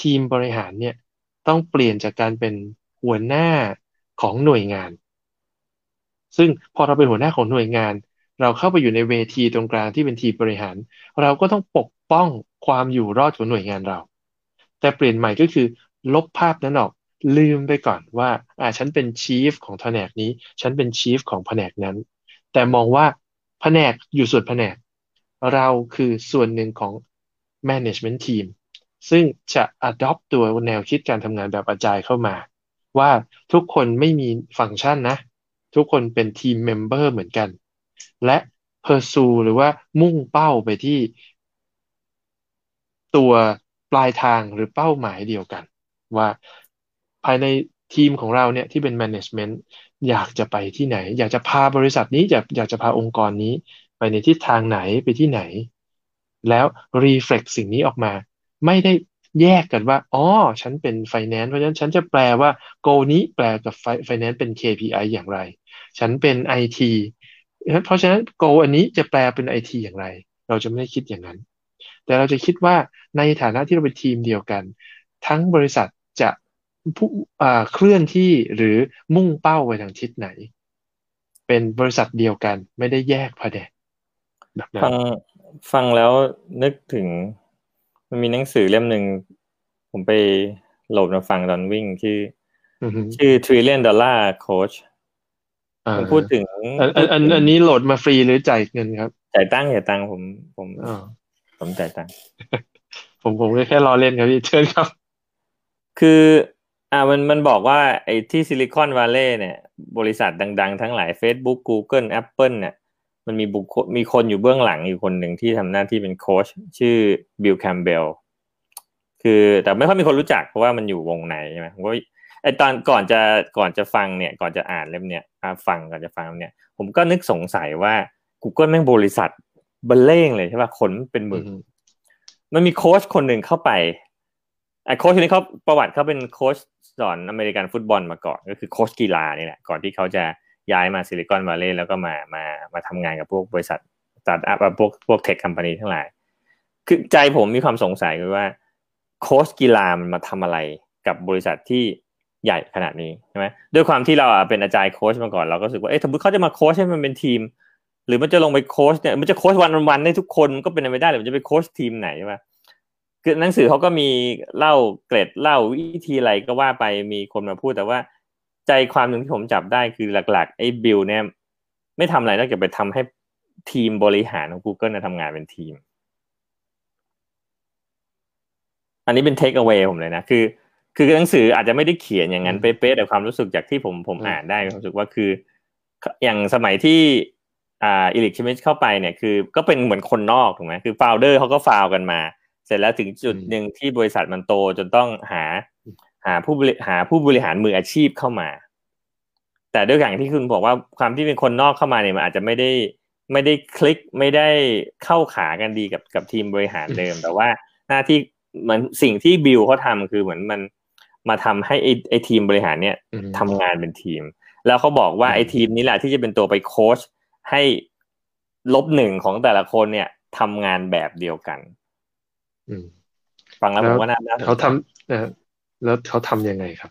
ทีมบริหารเนี่ยต้องเปลี่ยนจากการเป็นหัวหน้าของหน่วยงาน ซึ่งพอเราเป็นหัวหน้าของหน่วยงาน เราเข้าไปอยู่ในเวทีตรงกลางที่เป็นทีมบริหาร เราก็ต้องปกป้องความอยู่รอดของหน่วยงานเรา แต่เปลี่ยนใหม่ก็คือ ลบภาพนั้นออก ลืมไปก่อนว่าอ่าฉันเป็น chief ของแผนกนี้ ฉันเป็น chief ของแผนกนั้น แต่มองว่าแผนกอยู่ส่วนแผนก เราคือส่วนหนึ่งของ management team ซึ่งจะ adopt ตัวแนวคิดการทำงานแบบ agile เข้ามา ว่าทุกคนไม่มีฟังก์ชันนะ ทุกคนเป็น team member เหมือนกัน และ pursue หรือว่ามุ่งเป้าไปที่ ตัวปลายทางหรือเป้าหมายเดียวกัน ว่า ภายในทีมของเราเนี่ยที่เป็น management อยากจะไปที่ไหน อยากจะพาบริษัทนี้อยากอยากจะพาองค์กรนี้ ไปในทิศทางไหนไปที่ไหน แล้ว reflect สิ่งนี้ออกมา ไม่ได้แยกกันว่า อ๋อ ฉันเป็น finance เพราะฉะนั้นฉันจะแปลว่า goal นี้แปลกับ finance เป็น KPI อย่างไร ฉันเป็น IT เพราะฉะนั้น goal อันนี้จะแปลเป็น IT อย่างไร เราจะไม่ได้คิดอย่างนั้น แต่เราจะคิดว่าในฐานะที่เราเป็นทีมเดียวกัน ทั้งบริษัท ผู้เคลื่อนที่หรือมุ่งเป้าไปทางทิศไหน เป็นบริษัทเดียวกัน ไม่ได้แยกพแดนแบบนั้นฟังฟังแล้วนึกถึง มันมีหนังสือเล่มหนึ่งผมไปโหลดมาฟังตอนวิ่งชื่อชื่อ trillion dollar coach ผมพูดถึงอันอันอันนี้โหลดมาฟรีหรือจ่ายเงินครับจ่ายตังค์จ่ายตังค์ผม ผมผมจ่ายตังค์ผมผมแค่รอเล่นครับพี่เชิญครับ คือ อ่ามันมันบอกว่าไอ้ที่ Silicon Valley เนี่ย บริษัทดัง ๆ ทั้งหลาย Facebook Google Apple เนี่ย มันมีบุคคลมีคนอยู่เบื้องหลังอยู่คนหนึ่งที่ทำหน้าที่เป็นโค้ชชื่อ Bill Campbell คือแต่ไม่ค่อยมีคนรู้จักเพราะว่ามันอยู่วงในใช่ไหมผมก็ไอตอนก่อนจะก่อนจะฟังเนี่ยก่อนจะอ่านเล่มเนี่ยฟังก่อนจะฟังเนี่ย ผมก็นึกสงสัยว่า Google แม่งบริษัทเบ้อเร่งเลยใช่ป่ะคนเป็นหมื่นมันมีโค้ชคนหนึ่งเข้าไปไอ้ โค้ชคนนี้เขาประวัติเขาเป็นโค้ชสอนอเมริกันฟุตบอลมาก่อน ก็คือโค้ชกีฬานี่แหละก่อนที่เขาจะย้ายมา Silicon Valley แล้วก็มามามาทำงานกับพวกบริษัทสตาร์ทอัพพวกพวก tech company ทั้งหลาย คือใจผมมีความสงสัยว่าโค้ชกีฬามันมาทำอะไรกับบริษัทที่ใหญ่ขนาดนี้ใช่ไหมด้วยความที่เราเป็น agile coach มาก่อนเราก็รู้สึกว่าเอ๊ะสมมติเขาจะมาโค้ชให้มันเป็นทีม หรือมันจะลงไปโค้ชเนี่ยมันจะโค้ช one one ได้ทุกคนก็เป็นไปไม่ได้หรือมันจะไปโค้ชทีมไหนใช่ไหม คือหนังสือเขาก็มีเล่าเกร็ดเล่าวิธีอะไรก็ว่าไปมีคนมาพูดแต่ว่า ใจความหนึ่งที่ผมจับได้คือหลักๆไอ้บิลเนี่ยไม่ทำอะไรนอกจากไปทำให้ทีมบริหารของ Google นะทำงานเป็นทีม อันนี้เป็น takeaway ผมเลยนะ คือ คือหนังสืออาจจะไม่ได้เขียนอย่างนั้นเป๊ะๆแต่ความรู้สึกจากที่ผมผมอ่านได้รู้สึกว่าคือ อย่างสมัยที่อ่า Eric Schmidt เข้าไปเนี่ยคือ ก็เป็นเหมือนคนนอกถูกไหมคือ founder เขาก็ found กันมา เสร็จแล้วถึงจุดหนึ่งที่บริษัทมันโตจนต้องหา หาผู้บริหารผู้บริหารมืออาชีพเข้ามา แต่ด้วยอย่างที่คุณบอกว่าความที่เป็นคนนอกเข้ามาเนี่ยมันอาจจะไม่ได้ไม่ได้คลิกไม่ได้เข้าขากันดีกับกับทีมบริหารเดิม แต่ว่าหน้าที่เหมือนสิ่งที่บิลเขาทาคือเหมือนมันมาทำให้ไอไอทีมบริหารเนี่ยทำงานเป็นทีม แล้วเขาบอกว่าไอทีมนี้แหละที่จะเป็นตัวไปโค้ชให้ลบหนึ่งของแต่ละคนเนี่ยทำงานแบบเดียวกัน ฟังแล้วผมว่าน่าเขาทำแล้วเขาทำยังไงครับ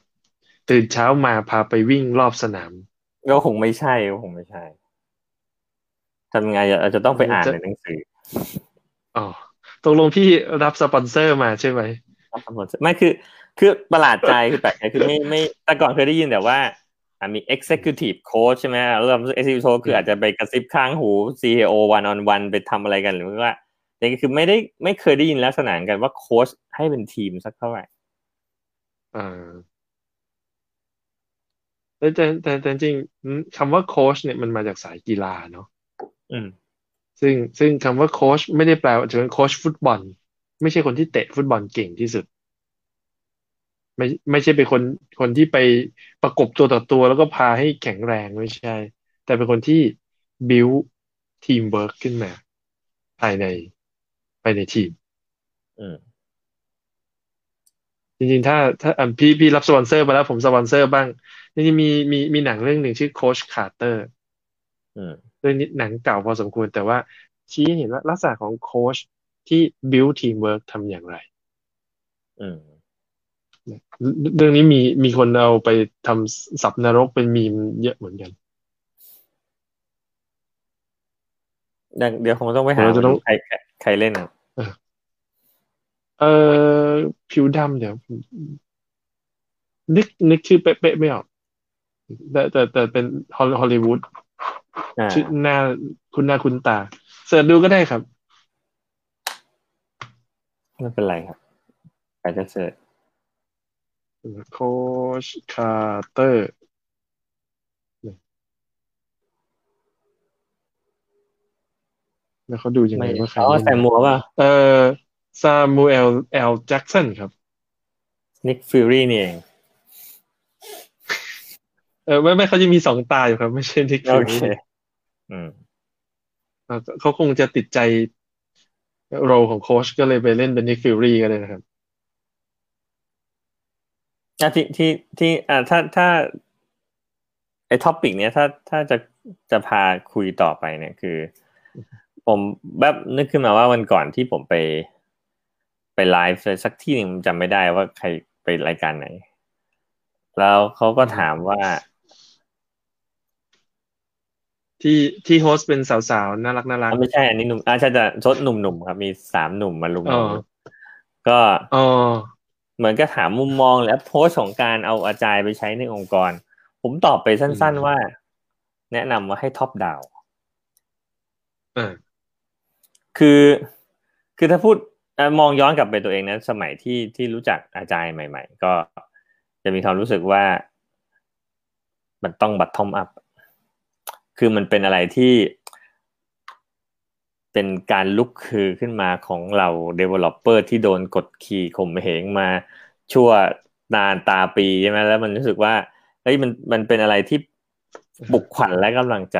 ตื่นเช้ามาพาไปวิ่งรอบสนามก็คงไม่ใช่ก็คงไม่ใช่ทำไงอาจจะต้องไปอ่านในหนังสืออ๋อตกลงพี่รับสปอนเซอร์มาใช่ไหมรับสปอนเซอร์ไม่คือคือประหลาดใจคือแปลกใจคือไม่ไม่แต่ก่อนเคยได้ยินแต่ว่ามี executive coach ใช่ไหมแล้ว executive coach คืออาจจะไปกระซิบข้างหู CEO one on one ไปทำอะไรกันหรือว่า แต่คือไม่ได้ไม่เคยได้ยินลักษณะกันว่าโค้ชให้เป็นทีมสักเท่าไหร่อ่าแต่แต่แต่แต่จริงคำว่าโค้ชเนี่ยมันมาจากสายกีฬาเนาะอืม ซึ่งซึ่งคำว่าโค้ชไม่ได้แปลว่าจะเป็นโค้ชฟุตบอล ไม่ใช่คนที่เตะฟุตบอลเก่งที่สุด ไม่ไม่ใช่เป็นคนคนที่ไปประกบตัวต่อตัวแล้วก็พาให้แข็งแรงไม่ใช่ แต่เป็นคนที่ build teamwork ขึ้นมาภายใน ไปในทีมจริงๆ ถ้าถ้าพี่พี่รับสปอนเซอร์มาแล้วผมสปอนเซอร์บ้าง จริงๆ มีมีมีหนังเรื่องหนึ่งชื่อ Coach Carter เรื่องนี้หนังเก่าพอสมควร แต่ว่าชี้เห็นว่าลักษณะของโค้ชที่ build teamwork ทำอย่างไรเรื่องนี้มีมีคนเอาไปทำซับนรกเป็นมีมเยอะเหมือนกันเดี๋ยวคงต้องไปหาใคร ใครเล่นอะเออผิวดำเดี๋ยวนึกนึกชื่อเป๊ะๆไม่ออกแต่แต่แต่เป็นฮอลลีวูดชื่อหน้าคุณหน้าคุณตา search ดูก็ได้ครับไม่เป็นไรครับจะ search Coach Carter แล้วเขาดูยังไงไม่ว่าใครอ๋อเล่นใส่หมวกป่ะเออซามูเอลเอลแจ็กสันครับนิกฟิวรี่นี่เองเออไม่ไม่เขาจะมีสองตาอยู่ครับ ไม่ใช่นิกโอฟิวเครี่อืมเขาคงจะติดใจ role ของโค้ชก็เลยไปเล่นเป็นนิกฟิวรี่ก็เลยนะครับอะที่ที่ที่อ่าถ้าถ้าไอ้ topic เนี้ยถ้าถ้าจะจะพาคุยต่อไปเนี่ยคือ ผมแบบนึกขึ้นมาว่าวันก่อนที่ผมไป ไปไลฟ์สักที่หนึ่งจำไม่ได้ว่าใครไปรายการไหน แล้วเขาก็ถามว่า ที่ที่ host เป็นสาวๆน่ารักน่ารักอะไม่ใช่อันนี้หนุ่มอ่าใช่จะชดหนุ่มๆครับ มีสามหนุ่มมารุมอ๋อก็อ๋อเหมือนกับถามมุมมองและโพสต์ของการเอาอาจารย์ไปใช้ในองค์กร ผมตอบไปสั้นๆว่า แนะนำว่าให้ท็อปดาวอ่า คือคือถ้าพูดมองย้อนกลับไปตัวเองนะสมัยที่ที่รู้จักอาจารย์ใหม่ ๆ ก็จะมีความรู้สึกว่า มันต้องบัตทอมอัพคือมันเป็นอะไรที่ เป็นการลุกคือขึ้นมาของเรา developer ที่โดนกดขี่ข่มเหงมาชั่วนานตาปีใช่ไหมแล้วมันรู้สึกว่าเฮ้ยมันมันเป็นอะไรที่ปลุกขวัญและกำลังใจ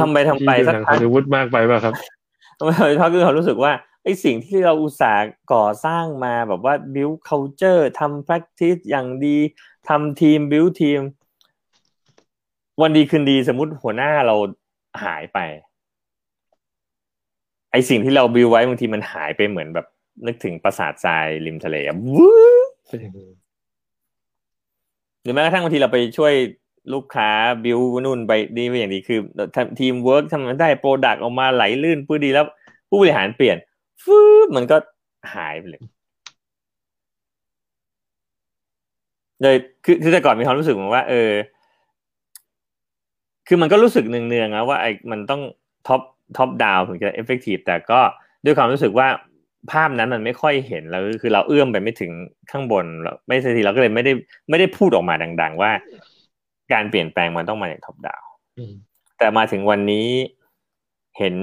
ทำไปทำไปที่ดูสักหนังพัฮอกลลีวูดมากไปป่ะครับทำไมเขาคือเขารู้สึกว่าไอ้สิ่งที่เราอุตส่าห์ก่อสร้างมาแบบว่า build culture ทำ practice อย่างดีทำทีม build ทีม วันดีคืนดีสมมติหัวหน้าเราหายไป ไอสิ่งที่เรา build ไว้บางทีมันหายไปเหมือนแบบ นึกถึงปราสาททรายริมทะเลอะวู้หรือแม้กระทั่งบางทีเราไปช่วย ลูกค้าบิวนู่นไปดีไปอย่างดีคือทีมเวิร์กทำมันได้ product ออกมาไหลลื่นปื้ดีแล้วผู้บริหารเปลี่ยนฟืบมันก็หายไปเลยเลยคือคือแต่ก่อนมีความรู้สึกเหมือนว่า เออ คือมันก็รู้สึกเนืองๆนะว่าไอ้มันต้อง top top down ถึงจะ effective แต่ก็ด้วยความรู้สึกว่าภาพนั้นมันไม่ค่อยเห็นแล้วคือเราเอื้อมไปไม่ถึงข้างบนเราไม่สักทีเราก็เลยไม่ได้ไม่ได้พูดออกมาดัง ๆ ว่า การเปลี่ยนแปลงมันต้องมาจาก top down อืมแต่มาถึงวันนี้เห็น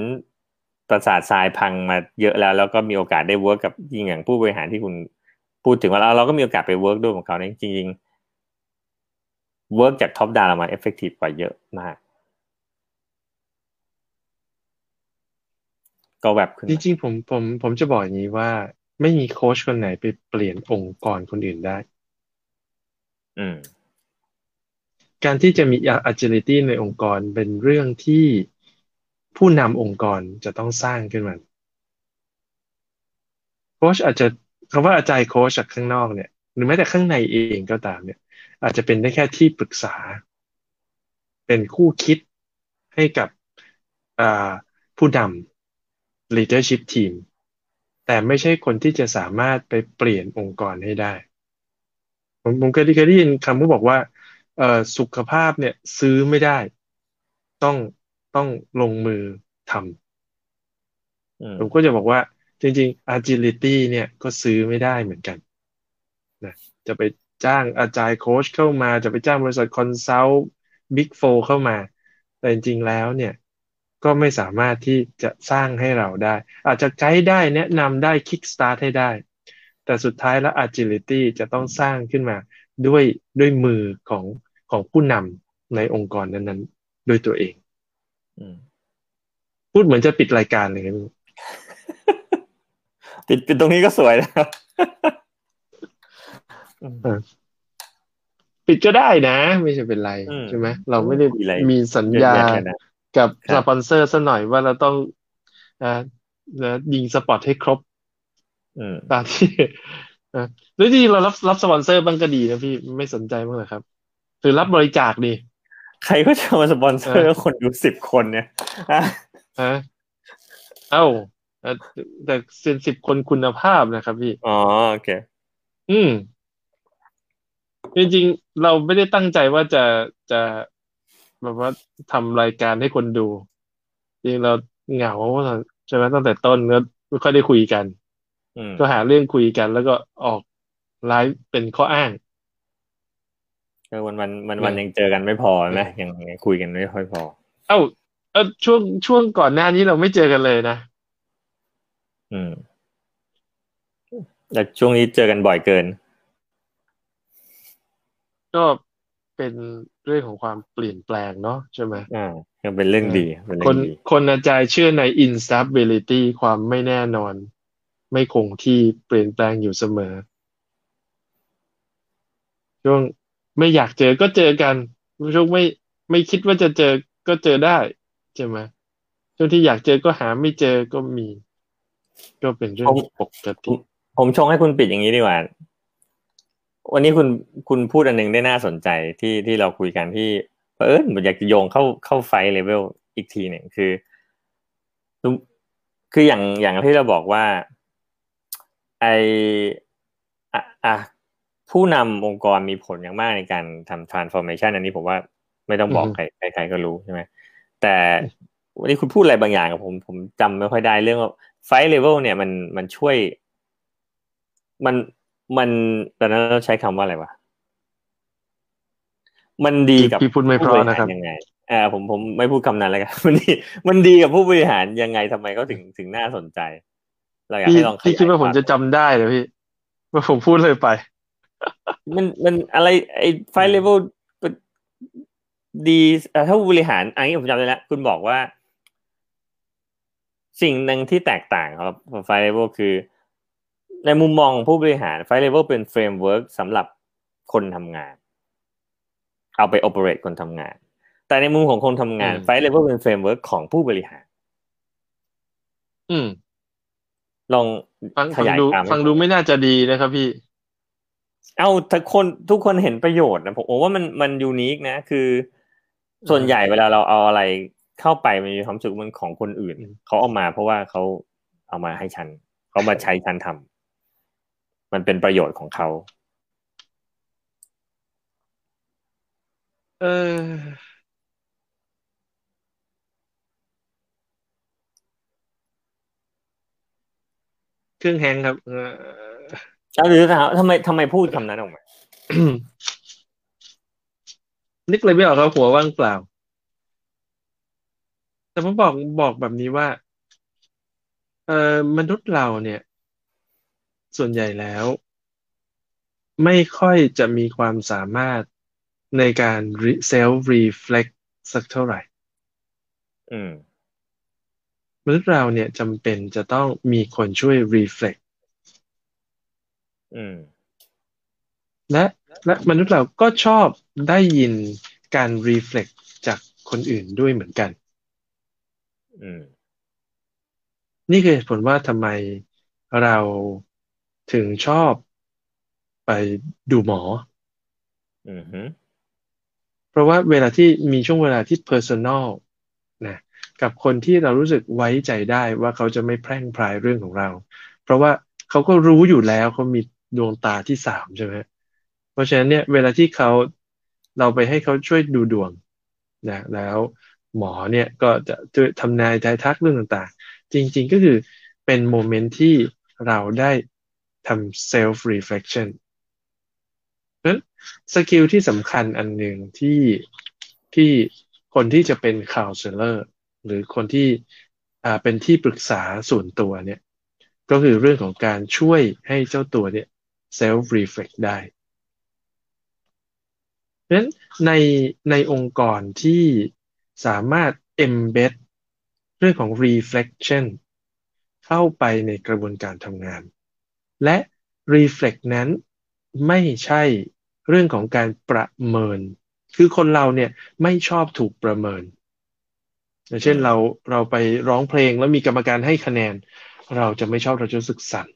ปราสาททรายพังมาเยอะแล้ว แล้วก็มีโอกาสได้ work กับจริงอย่างผู้บริหารที่คุณพูดถึงว่าเราเราก็มีโอกาสไป work ด้วยของเขาเนี่ยจริงๆ work จาก top down มา effective กว่าเยอะมากก็แบบขึ้นมาจริงๆผมผมผมจะบอกอย่างนี้ว่า ไม่มีโค้ชคนไหนไปเปลี่ยนองค์กรคนอื่นได้ อืม การที่จะมี agility ในองค์กรเป็นเรื่องที่ผู้นำองค์กรจะต้องสร้างขึ้นมาโค้ชอาจจะคำว่าอาจารย์โค้ชจากข้างนอกเนี่ย หรือแม้แต่ข้างในเองก็ตามเนี่ย อาจจะเป็นได้แค่ที่ปรึกษา เป็นคู่คิดให้กับผู้นำ leadership team แต่ไม่ใช่คนที่จะสามารถไปเปลี่ยนองค์กรให้ได้ ผมผมเคยได้เคยได้ยินคำที่บอกว่า เอ่อสุขภาพเนี่ยซื้อไม่ได้ ต้องต้องลงมือทำอืมผมก็จะบอกว่า จริง ๆ agility เนี่ยก็ซื้อไม่ได้เหมือนกันนะจะไปจ้างอาจารย์โค้ชเข้ามา จะไปจ้างบริษัท consult Big Four เข้ามา แต่จริง ๆ แล้วเนี่ย ก็ไม่สามารถที่จะสร้างให้เราได้ อาจจะไกด์ได้แนะนำได้ kick start ให้ได้ แต่สุดท้ายแล้ว agility จะต้องสร้างขึ้นมา ด้วยด้วยมือของของผู้นำในองค์กรนั้นๆด้วยตัวเองอืมพูดเหมือนจะปิดรายการเลยนะปิดปิดตรงนี้ก็สวยนะครับอืมปิดก็ได้นะ ไม่ใช่เป็นไรอืมใช่ไหมเราไม่ได้มีอะไรมีสัญเยอะญาแยะเลยนะกับครัสบปอนเซอร์ซะหน่อยว่าเราต้องนะนะยิงสปอตให้ครบอืมตามที่ นะแล้วจริงๆเรารับรับสปอนเซอร์บ้างก็ดีนะพี่ไม่สนใจบ้างเหรอครับหรือรับบริจาคดี ใครก็จะมาสปอนเซอร์คนดูสิบคนเนี่ยอะฮะเอ้าเอ่อแต่เซนสิบคนคุณภาพนะครับพี่ อ๋อโอเค อืม จริงๆ เราไม่ได้ตั้งใจว่าจะจะแบบว่าทำรายการให้คนดู จริงเราเหงาใช่ไหมตั้งแต่ต้นก็ไม่ค่อยได้คุยกันอืม ก็หาเรื่องคุยกัน แล้วก็ออกไลฟ์เป็นข้ออ้างก็วันวันวันเนี่วันยยังเจอกันไม่พอไหมยังยังคุยกันไม่ค่อยพอ เอ้าเออช่วงช่วงก่อนหน้านี้เราไม่เจอกันเลยนะ อืมแต่ช่วงนี้เจอกันบ่อยเกิน ก็เป็นเรื่องของความเปลี่ยนแปลงเนาะใช่ไหมอ่าก็เป็นเรื่องดีเป็นคเรื่อนงดีคนอาจารย์เชื่อใน instability ความไม่แน่นอน ไม่คงที่เปลี่ยนแปลงอยู่เสมอ ช่วงไม่อยากเจอก็เจอกันช่วงไม่ไม่คิดว่าจะเจอก็เจอได้ใช่ไหมช่วงที่อยากเจอก็หาไม่เจอก็มี ก็เป็นเรื่องปกติผมชงให้คุณปิดอย่างนี้ดีกว่า วันนี้คุณคุณพูดอันหนึ่งได้น่าสนใจที่ที่เราคุยกันที่เออผมอยากจะโยงเข้าเข้าไฟเลเวลอีกทีหนึ่งคือ คืออย่างอย่างที่เราบอกว่า ไออะอะผู้นำองค์กรมีผลอย่างมากในการทำ transformation อันนี้ผมว่าไม่ต้องบอกอือฮึใครใครใครก็รู้ใช่ไหมแต่วันนี้คุณพูดอะไรบางอย่างกับผมผมจำไม่ค่อยได้เรื่องว่าไฟเลเวลเนี่ยมันมันช่วย มันมันตอนนั้นเราใช้คำว่าอะไรวะมันดีกับพี่พูดไม่เพราะนะครับผู้บหารยังไงอ่าผมผมไม่พูดคำนั้นแล้วกันมันดีมันดีกับผู้บริหารยังไงทำไมเขาถึงถึงน่าสนใจ เราอยากพี่ให้ลองขยายพี่คิดว่าผมจะจำได้เหรอพี่ว่าผมพูดเลยไป มันมันอะไรไอ้ไฟเลเวลดีเอ่อถ้าผู้บริหารอันนี้ผมจำได้แล้ว คุณบอกว่า สิ่งหนึ่งที่แตกต่างครับไฟเลเวลคือ ในมุมมองของผู้บริหาร flight level เป็น framework สำหรับคนทำงาน เอาไป operate คนทำงาน แต่ในมุมของคนทำงานอืม flight level เป็น framework ของผู้บริหาร อืม ลองฟังฟังขยายดูความฟังดูไม่น่าจะดีนะครับพี่ เอาทุกคนทุกคนเห็นประโยชน์นะผมผมว่ามันมัน unique นะ คือ ส่วนใหญ่เวลาเราเอาอะไรเข้าไปมันมีความรู้สึกมันของคนอื่นอืมเขาเอามาเพราะว่าเขาเอามาให้ฉันเขามาใช้ฉันทำมันเป็นประโยชน์ของเขา เออ เครื่องแฮงก์ครับเออแล้วหรือถามทำไมทำไมพูดคำนั้นออกมานึกเลยไม่ออกครับหัวว่างเปล่า แต่ผมบอกบอกแบบนี้ว่า เอ่อมนุษย์เราเนี่ย ส่วนใหญ่แล้ว ไม่ค่อยจะมีความสามารถในการ self reflect สักเท่าไหร่ อืมมนุ ษย์เราเนี่ยจำเป็นจะต้องมีคนช่วย reflect อืมและและมนุษย์เราก็ชอบได้ยินการ reflect จากคนอื่นด้วยเหมือนกันอืมนี่คือเหตุผลว่าทำไมเราถึงชอบไปดูหมออืมฮึเพราะว่าเวลาที่มีช่วงเวลาที่ personal นะ กับคนที่เรารู้สึกไว้ใจได้ว่าเขาจะไม่แพร่งพรายเรื่องของเรา เพราะว่าเขาก็รู้อยู่แล้วเขามีดวงตาที่สามใช่ไหมเพราะฉะนั้นเนี่ยเวลาที่เขาเราไปให้เขาช่วยดูดวงนะแล้วหมอเนี่ยก็จะทำนายทายทักเรื่องต่างๆ จริงๆก็คือเป็น moment ที่เราได้ทำ self reflection เพราะฉะนั้น skill ที่สำคัญอันหนึ่งที่ที่คนที่จะเป็น counselor หรือคนที่เป็นที่ปรึกษาส่วนตัวเนี่ยก็คือเรื่องของการช่วยให้เจ้าตัวเนี่ย self reflect ได้เพราะฉะนั้นในในองค์กรที่สามารถ embed เรื่องของ reflection เข้าไปในกระบวนการทำงาน และ reflect นั้นไม่ใช่เรื่องของการประเมิน คือคนเราเนี่ยไม่ชอบถูกประเมิน อย่างเช่นเราเราไปร้องเพลงแล้วมีกรรมการให้คะแนน เราจะไม่ชอบเราจะรู้สึกสั่น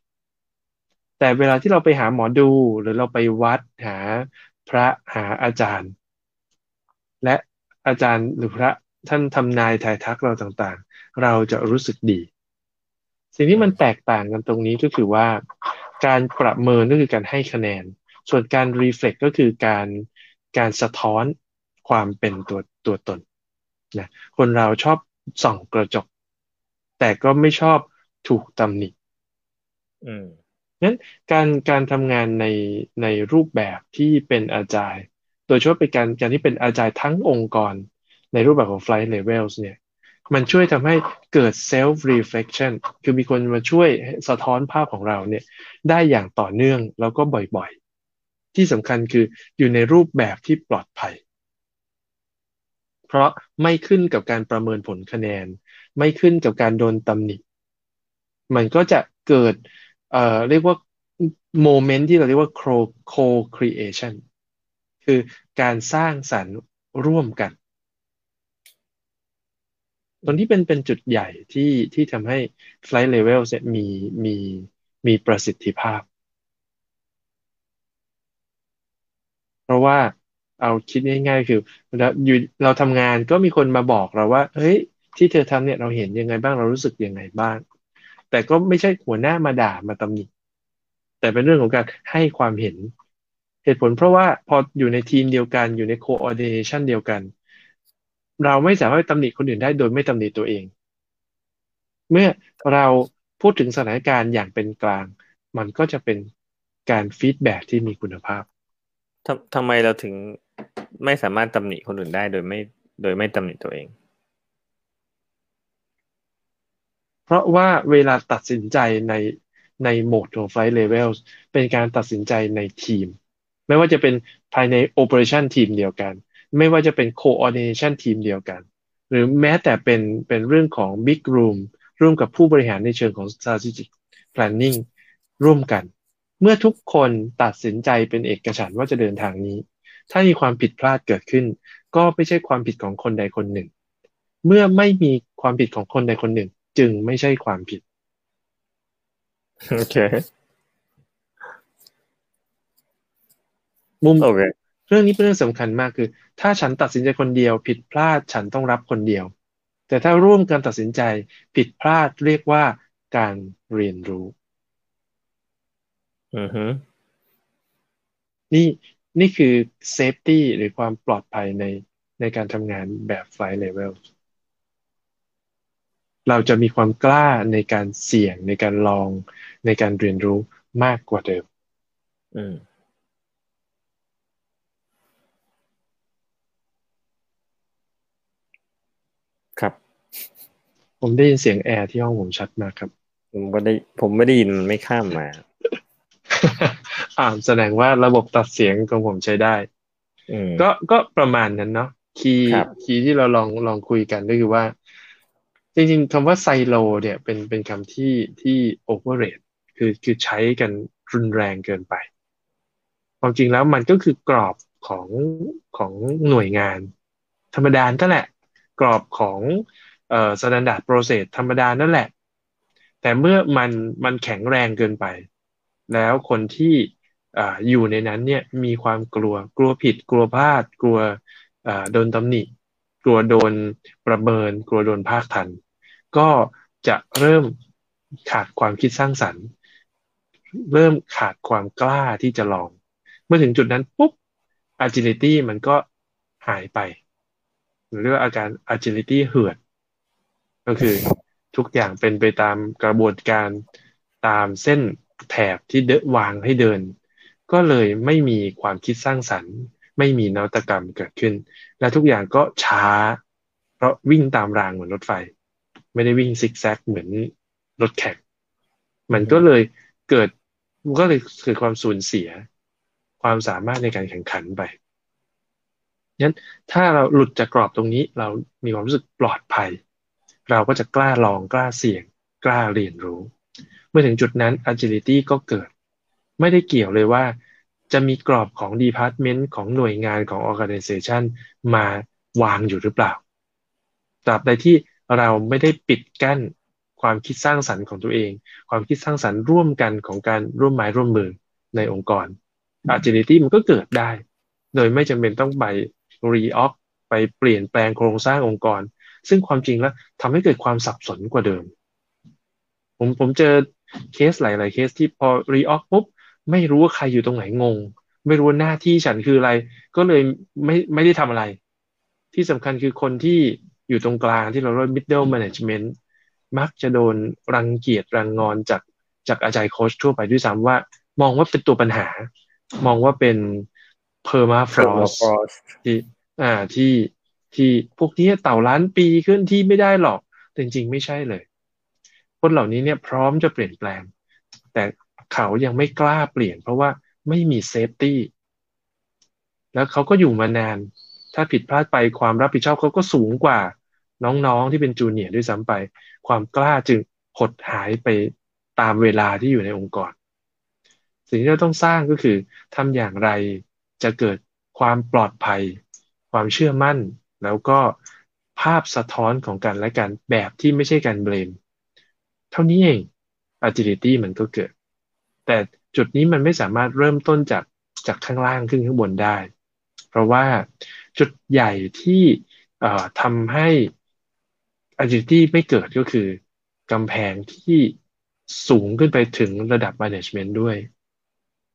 แต่เวลาที่เราไปหาหมอดูหรือเราไปวัดหาพระหาอาจารย์ และอาจารย์หรือพระท่านทำนายทายทักเราต่างๆ เราจะรู้สึกดี สิ่งที่มันแตกต่างกันตรงนี้ก็คือว่าการประเมินก็คือการให้คะแนน ส่วนการ reflect ก็คือการการสะท้อนความเป็นตัวตัวตน นะคนเราชอบส่องกระจก แต่ก็ไม่ชอบถูกตำหนิอืมนั้นการการทำงานในในรูปแบบที่เป็นอาจายโดยเฉพาะเป็นการการที่เป็นอาจายทั้งองค์กร ในรูปแบบของ flight levels เนี่ยมันช่วยทำให้เกิด self reflection คือมีคนมาช่วยสะท้อนภาพของเราเนี่ยได้อย่างต่อเนื่องแล้วก็บ่อยๆ ที่สำคัญคืออยู่ในรูปแบบที่ปลอดภัยเพ ราะไม่ขึ้นกับการประเมินผลคะแนน ไม่ขึ้นกับการโดนตำหนิ มันก็จะเกิด เอ่อ เรียกว่าโมเมนต์ที่เราเรียกว่า co creation คือการสร้างสรรค์ร่วมกันตรงที่เป็นเป็นจุดใหญ่ที่ที่ทำให้ flight level เนี่ยมีมีมีประสิทธิภาพ เพราะว่า เอาคิดง่าย ๆ คือเราอยู่เราทำงานก็มีคนมาบอกเราว่า เฮ้ย ที่เธอทำเนี่ยเราเห็นยังไงบ้างเรารู้สึกยังไงบ้าง แต่ก็ไม่ใช่หัวหน้ามาด่ามาตำหนิแต่เป็นเรื่องของการให้ความเห็น เหตุผลเพราะว่าพออยู่ในทีมเดียวกันอยู่ใน coordination เดียวกัน เราไม่สามารถตำหนิคนอื่นได้โดยไม่ตำหนิตัวเอง เมื่อเราพูดถึงสถานการณ์อย่างเป็นกลาง มันก็จะเป็นการฟีดแบ็ที่มีคุณภาพททำไมเราถึง ไม่สามารถตำหนิคนอื่นได้โดยไม่โดยไม่ตำหนิตัวเอง เพราะว่าเวลาตัดสินใจในในโหมดของ Flight Levels เป็นการตัดสินใจในทีม ไม่ว่าจะเป็นภายใน Operation ทีมเดียวกัน ไม่ว่าจะเป็น coordination ทีมเดียวกัน หรือแม้แต่เป็นเป็นเรื่องของ big room ร่วมกับผู้บริหารในเชิงของ strategic planning ร่วมกัน เมื่อทุกคนตัดสินใจเป็นเอกฉันว่าจะเดินทางนี้ ถ้ามีความผิดพลาดเกิดขึ้น ก็ไม่ใช่ความผิดของคนใดคนหนึ่ง เมื่อไม่มีความผิดของคนใดคนหนึ่ง จึงไม่ใช่ความผิดโอเคมุมโอเคเรื่องนี้เป็นเรื่องสำคัญมากคือ ถ้าฉันตัดสินใจคนเดียว ผิดพลาดฉันต้องรับคนเดียว แต่ถ้าร่วมกันตัดสินใจผิดพลาดเรียกว่าการเรียนรู้ อือฮึนี่ นี่คือ safety หรือความปลอดภัยในในการทำงานแบบไฟเลเวลเราจะมีความกล้าในการเสี่ยงในการลองในการเรียนรู้มากกว่าเดิม อืมครับ ผมได้ยินเสียงแอร์ที่ห้องผมชัดมากครับ ผมก็ได้ผมไม่ได้ยินมันไม่ข้ามมา อ่าแสดงว่าระบบตัดเสียงของผมใช้ได้ก็ก็ประมาณนั้นเนาะkey key ที่เราลองลองคุยกันก็คือว่า จริงๆคำว่าไซโล เนี่ยเป็นเป็นคำที่ที่ overrate คือคือใช้กันรุนแรงเกินไป ความจริงแล้วมันก็คือกรอบของของหน่วยงาน ธรรมดานั่นแหละ กรอบของเอ่อ standard process ธรรมดานั่นแหละ แต่เมื่อมันมันแข็งแรงเกินไป แล้วคนที่ อยู่ในนั้นเนี่ยมีความกลัวกลัวผิดกลัวพลาด กลัวโดนตำหนิกลัวโดนประเมิน กลัวโดนภาคทัน ก็จะเริ่มขาดความคิดสร้างสรรค์ เริ่มขาดความกล้าที่จะลอง เมื่อถึงจุดนั้นปุ๊บ agility มันก็หายไปเรียกว่าอาการ agility เหือด ก็คือทุกอย่างเป็นไปตามกระบวนการตามเส้นแถบที่เดวางให้เดิน ก็เลยไม่มีความคิดสร้างสรรค์ ไม่มีนวัตกรรมเกิดขึ้น และทุกอย่างก็ช้า เพราะวิ่งตามรางเหมือนรถไฟ ไม่ได้วิ่งซิกแซกเหมือนรถแข่งมันก็เลยเกิดมันก็เลยเกิดความสูญเสีย ความสามารถในการแข่งขันไปงั้นถ้าเราหลุดจากกรอบตรงนี้เรามีความรู้สึกปลอดภัย เราก็จะกล้าลองกล้าเสี่ยง กล้าเรียนรู้ เมื่อถึงจุดนั้น agility ก็เกิด ไม่ได้เกี่ยวเลยว่า จะมีกรอบของ department ของหน่วยงานของ organization มาวางอยู่หรือเปล่า ตราบใดที่เราไม่ได้ปิดกั้นความคิดสร้างสรรค์ของตัวเอง ความคิดสร้างสรรค์ร่วมกันของการร่วมไม้ร่วมมือในองค์กร agility มันก็เกิดได้ โดยไม่จำเป็นต้องไปรีออฟไปเปลี่ยนแปลงโครงสร้างองค์กร ซึ่งความจริงแล้วทำให้เกิดความสับสนกว่าเดิม ผมผมเจอเคสหลาย ๆ เคสที่พอรีออฟปุ๊บ ไม่รู้ว่าใครอยู่ตรงไหนงง ไม่รู้ว่าหน้าที่ฉันคืออะไร ก็เลยไม่ไม่ได้ทำอะไร ที่สำคัญคือคนที่อยู่ตรงกลางที่เราเรียก middle management มักจะโดนรังเกียจรังงอนจากจากอาจารย์โค้ชทั่วไปด้วยซ้ำว่า มองว่าเป็นตัวปัญหา มองว่าเป็น permafrost ที่อ่าที่ที่พวกนี้เต่าล้านปีขึ้นที่ไม่ได้หรอก แต่จริงๆไม่ใช่เลย คนเหล่านี้เนี่ยพร้อมจะเปลี่ยนแปลง แต่ เขายังไม่กล้าเปลี่ยน เพราะว่าไม่มี safety แล้วเขาก็อยู่มานาน ถ้าผิดพลาดไปความรับผิดชอบเขาก็สูงกว่าน้องๆที่เป็น junior ด้วยซ้ำไป ความกล้าจึงหดหายไปตามเวลาที่อยู่ในองค์กร สิ่งที่เราต้องสร้างก็คือทำอย่างไรจะเกิดความปลอดภัย ความเชื่อมั่น แล้วก็ภาพสะท้อนของกันและกันแบบที่ไม่ใช่การเบลม เท่านี้เอง agility มันก็เกิด แต่จุดนี้มันไม่สามารถเริ่มต้นจากจากข้างล่างขึ้นข้างบนได้ เพราะว่าจุดใหญ่ที่ทำให้ agility ไม่เกิดก็คือกำแพงที่สูงขึ้นไปถึงระดับ management ด้วย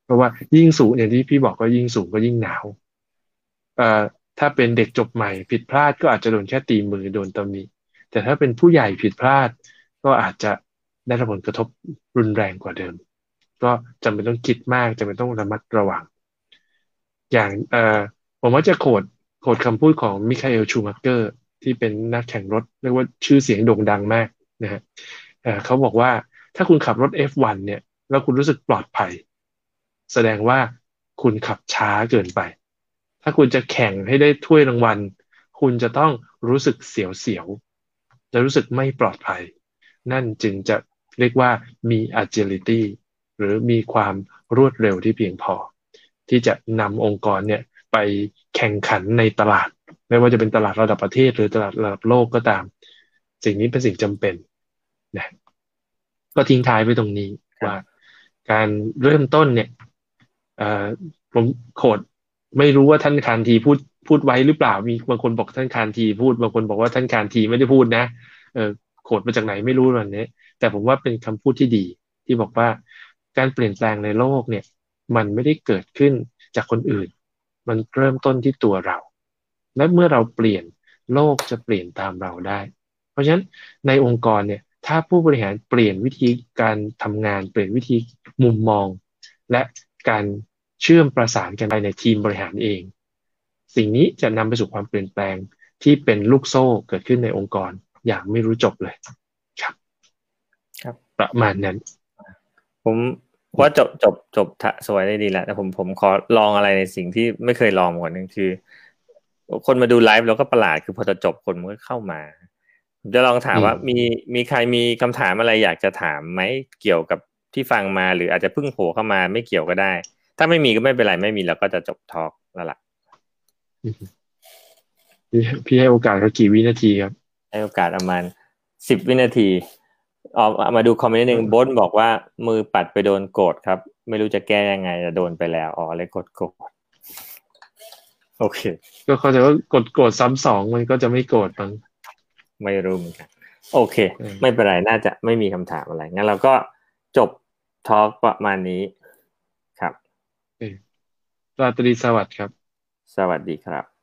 เพราะว่ายิ่งสูงอย่างที่พี่บอกก็ยิ่งสูงก็ยิ่งหนาวถ้าเป็นเด็กจบใหม่ผิดพลาดก็อาจจะโดนแค่ตีมือโดนตำหนิแต่ถ้าเป็นผู้ใหญ่ผิดพลาดก็อาจจะได้รับผลกระทบรุนแรงกว่าเดิม ก็จำเป็นต้องคิดมากจำเป็นต้องระมัดระวัง อย่างเอ่อผมว่าจะโคดโคดคำพูดของมิคาเอลชูมักเกอร์ ที่เป็นนักแข่งรถ เรียกว่าชื่อเสียงโด่งดังมากนะฮะเขาบอกว่าถ้าคุณขับรถ F1 เนี่ย แล้วคุณรู้สึกปลอดภัย แสดงว่าคุณขับช้าเกินไป ถ้าคุณจะแข่งให้ได้ถ้วยรางวัล คุณจะต้องรู้สึกเสียวๆจะรู้สึกไม่ปลอดภัย นั่นจึงจะเรียกว่ามี agility หรือมีความรวดเร็วที่เพียงพอ ที่จะนำองค์กรเนี่ยไปแข่งขันในตลาด ไม่ว่าจะเป็นตลาดระดับประเทศ หรือตลาดระดับโลกก็ตาม สิ่งนี้เป็นสิ่งจำเป็นนะก็ทิ้งท้ายไปตรงนี้ว่า การเริ่มต้นเนี่ยผมโคดไม่รู้ว่าท่านคานทีพูดพูดไว้หรือเปล่ามีบางคนบอกท่านคานทีพูดบางคนบอกว่าท่านคานทีไม่ได้พูดนะเออโคดมาจากไหนไม่รู้แบบนี้แต่ผมว่าเป็นคำพูดที่ดี ที่บอกว่า การเปลี่ยนแปลงในโลกเนี่ย มันไม่ได้เกิดขึ้นจากคนอื่น มันเริ่มต้นที่ตัวเรา และเมื่อเราเปลี่ยนโลกจะเปลี่ยนตามเราได้ เพราะฉะนั้นในองค์กรเนี่ยถ้าผู้บริหารเปลี่ยนวิธีการทำงาน เปลี่ยนวิธีมุมมอง และการเชื่อมประสานกันไปในทีมบริหารเอง สิ่งนี้จะนำไปสู่ความเปลี่ยนแปลงที่เป็นลูกโซ่เกิดขึ้นในองค์กรอย่างไม่รู้จบเลย ครับ ครับ ประมาณนั้น ผม ว่าจบจบจบสวยได้ดีแหละแต่ผมผมขอลองอะไรในสิ่งที่ไม่เคยลองก่อนนึงคือ คนมาดูไลฟ์แล้วก็ประหลาดคือพอจะจบคนมันก็เข้ามาจะลองถามว่ามีมีใครมีคำถามอะไรอยากจะถามไหมเกี่ยวกับที่ฟังมาหรืออาจจะเพิ่งโผล่เข้ามาไม่เกี่ยวก็ได้ ถ้าไม่มีก็ไม่เป็นไรไม่มีเราก็จะจบทอล์กแล้วล่ะพี่ให้โอกาสเขากี่วินาทีครับ ให้โอกาสประมาณสิบวินาที ออกมาดูคอมเมนต์หนึ่งบนบอกว่ามือปัดไปโดนโกดครับ ไม่รู้จะแก้ยังไงจะโดนไปแล้วอ๋อเลยกดโกดโอเค ก็เขาจะว่ากดโกดซ้ำสองมันก็จะไม่โกดมันไม่รู้เหมือนกันโอเค ไม่เป็นไรน่าจะไม่มีคำถามอะไรงั้นเราก็จบทอล์กประมาณนี้ครับราตรีสวัสดิ์ครับ สวัสดีครับ